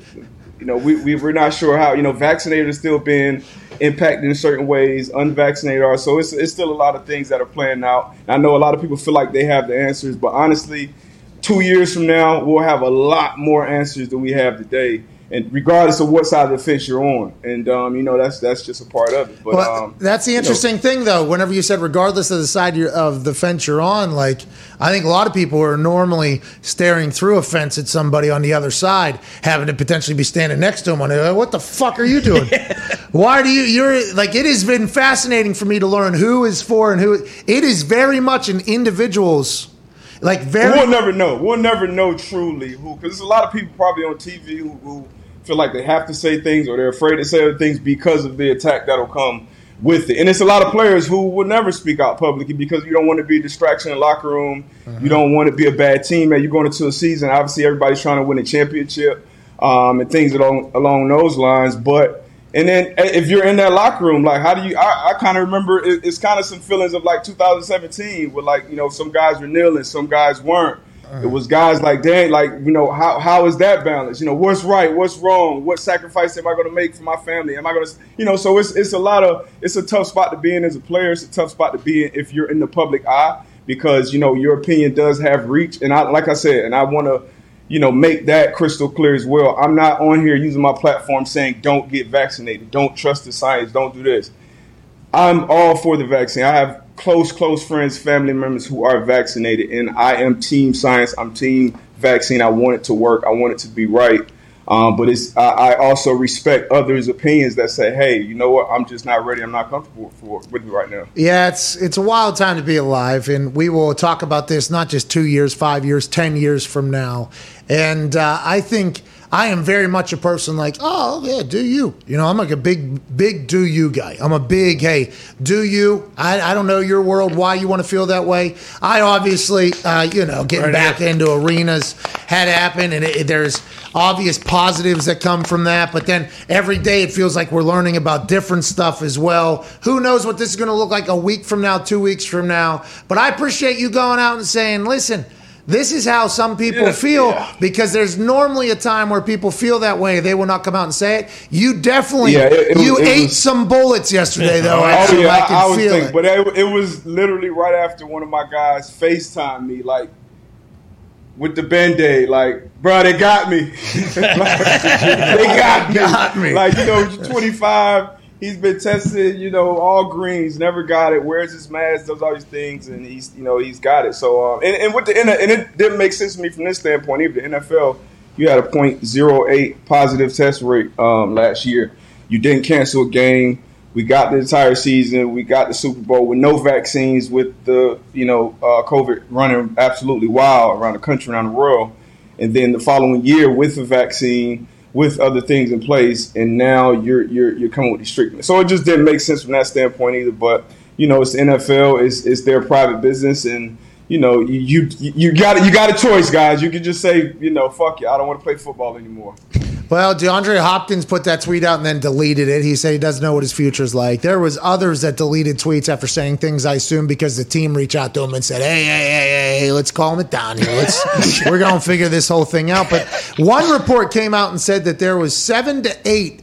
you know, we, we we're not sure how, you know, vaccinated are still being impacted in certain ways, unvaccinated are. So it's it's still a lot of things that are playing out. I know a lot of people feel like they have the answers, but honestly, two years from now, we'll have a lot more answers than we have today. And regardless of what side of the fence you're on, and um, you know that's that's just a part of it. But Well, um, that's the you know, interesting thing, though. Whenever you said, regardless of the side you're, of the fence you're on, like I think a lot of people are normally staring through a fence at somebody on the other side, having to potentially be standing next to them. On it, what the fuck are you doing? Why do you? You're like it has been fascinating for me to learn who is for and who. It is very much an individual's, like very. We'll never know. We'll never know truly who, because there's a lot of people probably on TV who, who feel like they have to say things or they're afraid to say other things because of the attack that'll come with it. And it's a lot of players who will never speak out publicly because you don't want to be a distraction in the locker room. You don't want to be a bad team, teammate. You're going into a season. Obviously, everybody's trying to win a championship um, and things along along those lines. But and then eh, if you're in that locker room, like how do you? I, I kind of remember it, it's kind of some feelings of like 2017, where like you know some guys were kneeling, some guys weren't. It was guys like, dang, like you know, how how is that balance? You know, what's right, what's wrong, what sacrifice am I going to make for my family? Am I going to, you know? So it's it's a lot of it's a tough spot to be in as a player. It's a tough spot to be in if you're in the public eye because you know your opinion does have reach. And I like I said, and I want to you know, make that crystal clear as well. I'm not on here using my platform saying don't get vaccinated, don't trust the science, don't do this. I'm all for the vaccine. I have close, close friends, family members who are vaccinated, and I am team science. I'm team vaccine. I want it to work. I want it to be right. Um, but it's I, I also respect others' opinions that say, "Hey, you know what? I'm just not ready. I'm not comfortable for with it right now." Yeah, it's it's a wild time to be alive, and we will talk about this not just two years, five years, ten years from now. And uh, I think I am very much a person like, oh yeah, do you? You know, I'm like a big, big do you guy. I'm a big hey, do you? I, I don't know your world, why you want to feel that way. I obviously, uh, you know, getting Right back here. into arenas had happened, and it, there's obvious positives that come from that. But then every day it feels like we're learning about different stuff as well. Who knows what this is going to look like a week from now, two weeks from now? But I appreciate you going out and saying, listen. This is how some people Yeah, feel yeah. because there's normally a time where people feel that way. They will not come out and say it. You definitely, Yeah, it- it you was- ate was- some bullets yesterday, though. Oh Actually, yeah, I I, can I was feel thinking, it. but it, was literally right after one of my guys FaceTime me, like with the band-aid, like, bro, they got me. Like, they got me. Got me. Like, you know, 25, he's been tested, you know, all greens, never got it, wears his mask, does all these things, and he's, you know, he's got it. So, um, and, and with the, and it didn't make sense to me from this standpoint either. The NFL, you had a .08 positive test rate um, last year. You didn't cancel a game. We got the entire season. We got the Super Bowl with no vaccines, with the you know uh, COVID running absolutely wild around the country, around the world, and then the following year with the vaccine, with other things in place, and now you're you're you're coming with these treatments. So it just didn't make sense from that standpoint either. But you know, it's the NFL, it's it's their private business, and you know you you, you got you got a choice, guys. You can just say you know fuck it, I don't want to play football anymore. Well, DeAndre Hopkins put that tweet out and then deleted it. He said he doesn't know what his future's like. There was others that deleted tweets after saying things. I assume because the team reached out to him and said, "Hey, hey, hey, hey, hey let's calm it down here. Let's we're gonna figure this whole thing out." But one report came out and said that there was seven to eight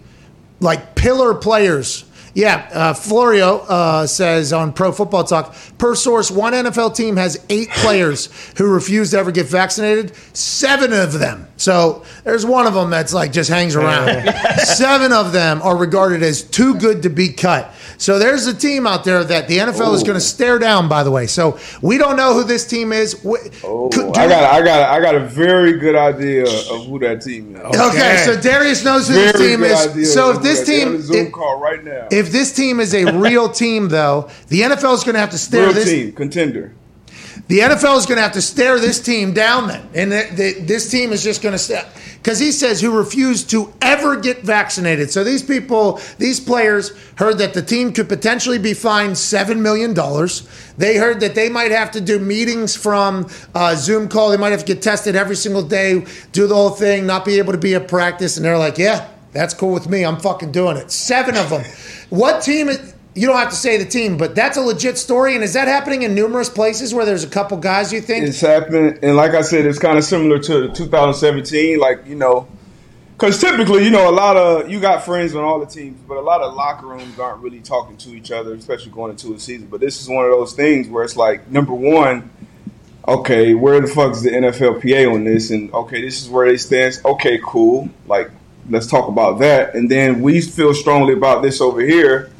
like pillar players Yeah, uh, Florio uh, says on Pro Football Talk, per source, one NFL team has eight players who refuse to ever get vaccinated. Seven of them. So there's one of them that's like just hangs around. Seven of them are regarded as too good to be cut. So there's a team out there that the NFL is going to stare down. By the way, so we don't know who this team is. Wh- Oh, could- I got, I got, I got a very good idea of who that team is. Okay, so Darius knows who Very this team good is. idea So if this that- they're on team, Zoom if, call right now, if this team is a real team, though, the NFL is going to have to stare real this. team contender. The NFL is going to have to stare this team down then, and the, the, this team is just going to step because he says who refused to ever get vaccinated. So these people, these players, heard that the team could potentially be fined seven million dollars. They heard that they might have to do meetings from uh, Zoom call. They might have to get tested every single day, do the whole thing, not be able to be at practice, and they're like, "Yeah, that's cool with me. I'm fucking doing it." Seven of them. What team? Is, you don't have to say the team, but that's a legit story. And is that happening in numerous places where there's a couple guys you think? It's happening. and like I said, it's kind of similar to 2017. Like you know, because typically, you know, a lot of you got friends on all the teams, but a lot of locker rooms aren't really talking to each other, especially going into a season. But this is one of those things where it's like, number one, okay, where the fuck is the NFLPA on this? And okay, this is where they stand. Okay, cool. Like, let's talk about that. And then we feel strongly about this over here.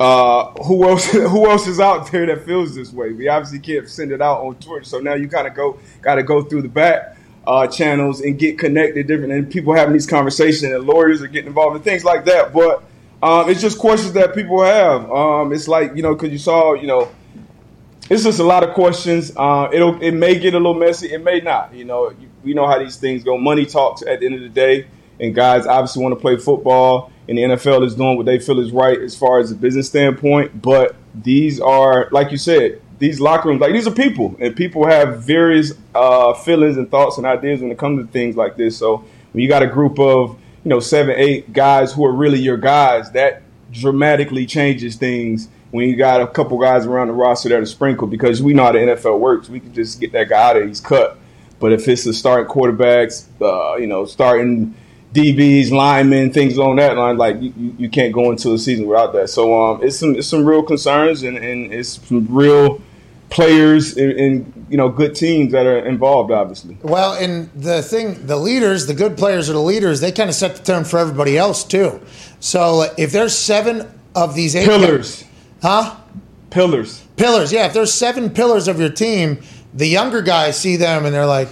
Uh, who else? Who else is out there that feels this way? We obviously can't send it out on Twitter, so now you kind of go, got to go through the back uh, channels and get connected different, and people having these conversations, and lawyers are getting involved in things like that. But um, it's just questions that people have. Um, it's like you know, because you saw, you know, it's just a lot of questions. Uh, it'll it may get a little messy, it may not. You know, you, we know how these things go. Money talks at the end of the day, and guys obviously want to play football, and the NFL is doing what they feel is right as far as the business standpoint. But these are, like you said, these locker rooms, like these are people, and people have various uh, feelings and thoughts and ideas when it comes to things like this. So when you got a group of you know seven, eight guys who are really your guys, that dramatically changes things when you got a couple guys around the roster that are sprinkled because we know how the NFL works. We can just get that guy out of he's cut. But if it's the starting quarterbacks, uh, you know, starting DBs, linemen, things on that line, like you, you- can't go into a season without that. So um, it's some it's some real concerns and, and it's some real players and, and you know good teams that are involved, obviously. Well, and the thing, the leaders, the good players are the leaders. They kind of set the tone for everybody else too. So if there's seven of these eight Pillars. huh? Pillars. Pillars. Yeah, if there's seven pillars of your team, the younger guys see them and they're like,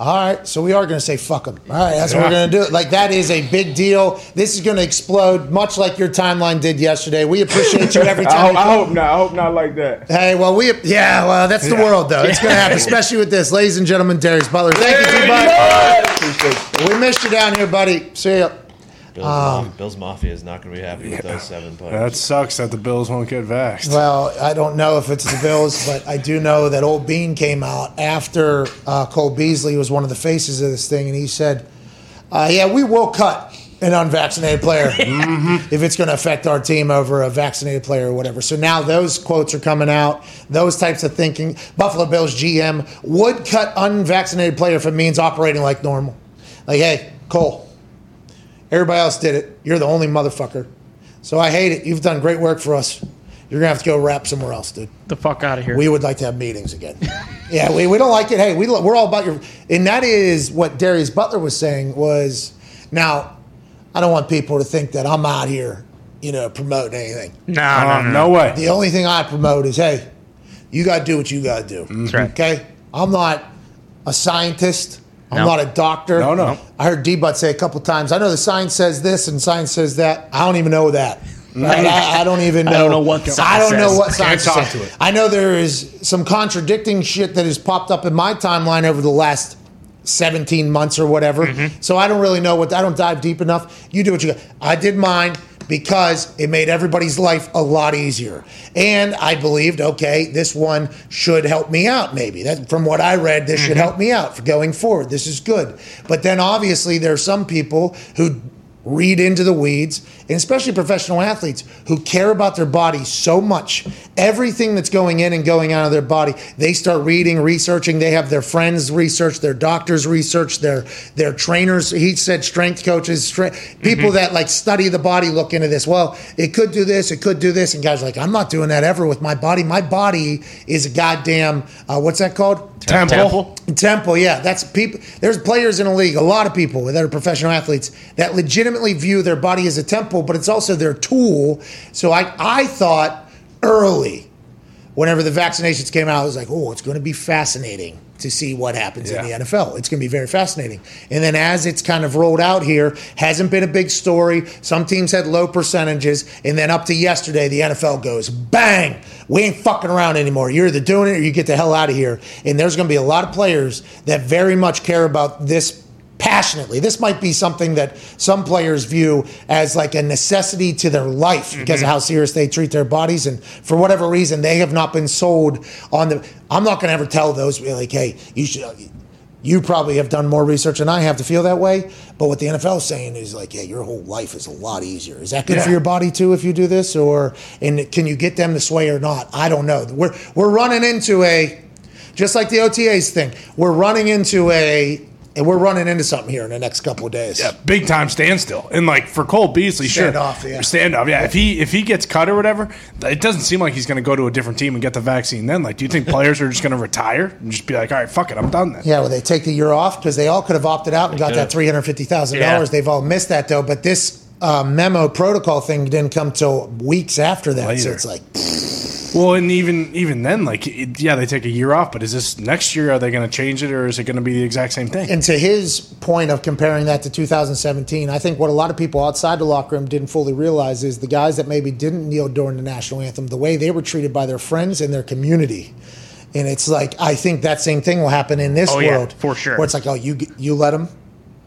"All right, so we are going to say fuck them. All right, that's what we're going to do." Like that is a big deal. This is going to explode, much like your timeline did yesterday. We appreciate you every I, time. hope, you I hope not. I hope not like that. Hey, well, we yeah, well, that's the Yeah. world though. It's going to happen, especially with this, ladies and gentlemen. Darius Butler, thank you, T-Bud. We missed you down here, buddy. See ya. Bills, Um, Bills Mafia is not going to be happy with those seven players. That sucks that the Bills won't get vaxxed. Well, I don't know if it's the Bills, but I do know that Old Beane came out after uh, Cole Beasley was one of the faces of this thing, and he said, uh, "Yeah, we will cut an unvaccinated player if it's going to affect our team over a vaccinated player or whatever." So now those quotes are coming out. Those types of thinking. Buffalo Bills GM would cut unvaccinated player if it means operating like normal. Like, hey, Cole, everybody else did it. You're the only motherfucker. So I hate it. You've done great work for us. You're gonna have to go rap somewhere else, dude. The fuck out of here. We would like to have meetings again. yeah, we, we don't like it. Hey, we we're all about your, and that is what Darius Butler was saying was. Now, I don't want people to think that I'm out here, you know, promoting anything. No, no, no, no. way. The only thing I promote is, hey, you got to do what you got to do. That's right. Okay, I'm not a scientist. I'm No. not a doctor. No, no. I heard D-Butt say a couple times. I know the science says this and science says that. I don't even know that. Right? I, I don't even know. I don't know what I science don't know says. what Can't talk says. to it. I know there is some contradicting shit that has popped up in my timeline over the last 17 months or whatever. Mm-hmm. So I don't really know what I don't dive deep enough. You do what you got. I did mine because it made everybody's life a lot easier. And I believed, okay, this one should help me out maybe. That from what I read, this should help me out for going forward. This is good. But then obviously there are some people who read into the weeds, and especially professional athletes who care about their body so much. Everything that's going in and going out of their body, they start reading, researching. They have their friends research, their doctors research, their their trainers. He said strength coaches, stre- people that like study the body look into this. Well, it could do this, it could do this, and guys are like, I'm not doing that ever with my body. My body is a goddamn uh, what's that called? Temple. Temple, yeah, that's people. There's players in a league, a lot of people that are professional athletes that legitimately view their body as a temple, but it's also their tool. So I, I thought early, whenever the vaccinations came out, I was like, oh, it's going to be fascinating to see what happens in the NFL. It's going to be very fascinating. And then as it's kind of rolled out here, hasn't been a big story. Some teams had low percentages, and then up to yesterday, the NFL goes bang. We ain't fucking around anymore. You're either doing it or you get the hell out of here. And there's going to be a lot of players that very much care about this passionately. This might be something that some players view as like a necessity to their life because of mm-hmm. how serious they treat their bodies. And for whatever reason, they have not been sold on the. I'm not going to ever tell those like, hey, you should. You probably have done more research than I have to feel that way. But what the NFL is saying is like, yeah, your whole life is a lot easier. Is that good for your body too if you do this, or and can you get them to sway or not? I don't know. We're we're running into a just like the OTAs thing. We're running into a and we're running into something here in the next couple of days. Yeah, big time standstill. And like for Cole Beasley, sure, Standoff, yeah. standoff. Yeah, if he if he gets cut or whatever, it doesn't seem like he's going to go to a different team and get the vaccine. Then, like, do you think players are just going to retire and just be like, all right, fuck it, I'm done then? Yeah, well, they take the year off because they all could have opted out and got that three hundred fifty thousand Yeah. dollars. They've all missed that though. But this uh, memo protocol thing didn't come till weeks after that. So it's like, Well, and even even then, like, it, yeah, they take a year off, but is this next year? Are they going to change it, or is it going to be the exact same thing? and to his point of comparing that to 2017, I think what a lot of people outside the locker room didn't fully realize is the guys that maybe didn't kneel during the national anthem, the way they were treated by their friends and their community. And it's like I think that same thing will happen in this Oh, yeah, world for sure. Where it's like, oh, you you let them.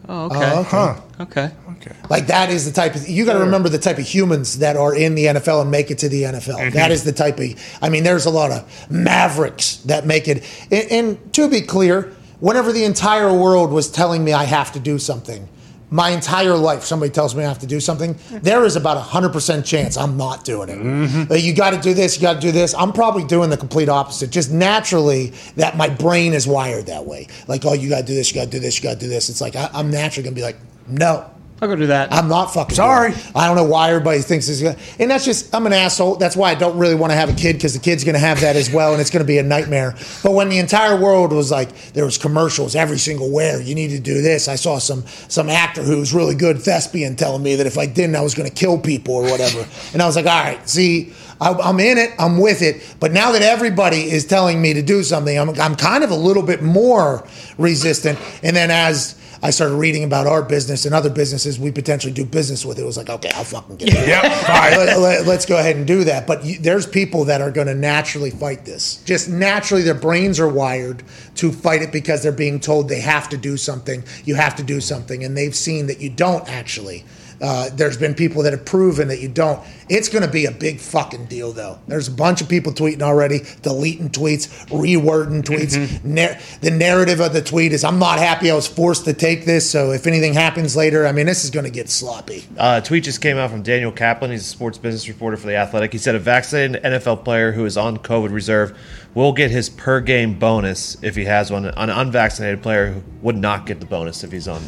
Oh, okay. Oh, okay. Huh? Okay. Okay. Like that is the type of you got to remember the type of humans that are in the NFL and make it to the NFL. Mm-hmm. That is the type of I mean, there's a lot of mavericks that make it. And, and to be clear, whenever the entire world was telling me I have to do something, my entire life, somebody tells me I have to do something, mm-hmm. there is about a hundred percent chance I'm not doing it. Mm-hmm. Like, you got to do this, you got to do this. I'm probably doing the complete opposite. Just naturally, that my brain is wired that way. Like, oh, you got to do this, you got to do this, you got to do this. It's like I, I'm naturally gonna be like, no. I'll go do that. I'm not fucking Sorry. doing. I don't know why everybody thinks this is gonna, and that's just I'm an asshole. That's why I don't really want to have a kid because the kid's gonna have that as well, and it's gonna be a nightmare. But when the entire world was like, there was commercials every single where you need to do this. I saw some some actor who was really good thespian telling me that if I didn't, I was gonna kill people or whatever. and I was like, all right, see. I- I'm in it. I'm with it. But now that everybody is telling me to do something, I'm, I'm kind of a little bit more resistant. And then as I started reading about our business and other businesses we potentially do business with. It was like, okay, I'll fucking get it. Yep, fine. Let, us go ahead and do that. But you, there's people that are going to naturally fight this. Just naturally, their brains are wired to fight it because they're being told they have to do something. You have to do something, and they've seen that you don't actually. Uh, there's been people that have proven that you don't. It's going to be a big fucking deal, though. There's a bunch of people tweeting already, deleting tweets, rewording tweets. Nar- the narrative of the tweet is, "I'm not happy. I was forced to take this. So if anything happens later, I mean, this is going to get sloppy." Uh, a tweet just came out from Daniel Kaplan. He's a sports business reporter for The Athletic. He said a vaccinated NFL player who is on COVID reserve will get his per game bonus if he has one. An unvaccinated player would not get the bonus if he's on.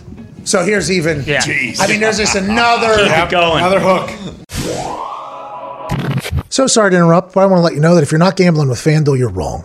So here's even. Yeah. I mean, there's just another. Keep it going. Another hook. So sorry to interrupt, but I want to let you know that if you're not gambling with FanDuel, you're wrong.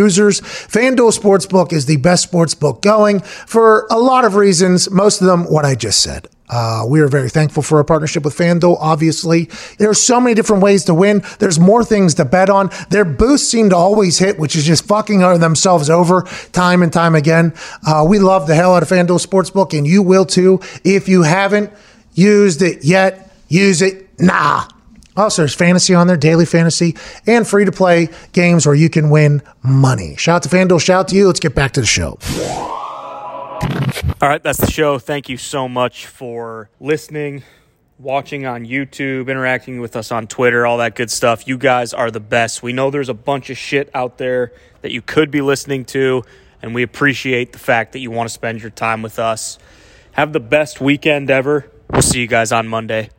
FanDuel Sportsbook is the best sportsbook going for a lot of reasons, most of them what I just said. Uh, we are very thankful for our partnership with FanDuel. Obviously, there's so many different ways to win. There's more things to bet on. Their boosts seem to always hit, which is just fucking themselves over time and time again. Uh, we love the hell out of FanDuel Sportsbook, and you will too. If you haven't, used it yet. Use it nah. Oh, also, there's fantasy on there, daily fantasy, and free to play games where you can win money. Shout out to FanDuel, shout out to you. Let's get back to the show. All right, that's the show. Thank you so much for listening, watching on YouTube, interacting with us on Twitter, all that good stuff. You guys are the best. We know there's a bunch of shit out there that you could be listening to, and we appreciate the fact that you want to spend your time with us. Have the best weekend ever. We'll see you guys on Monday.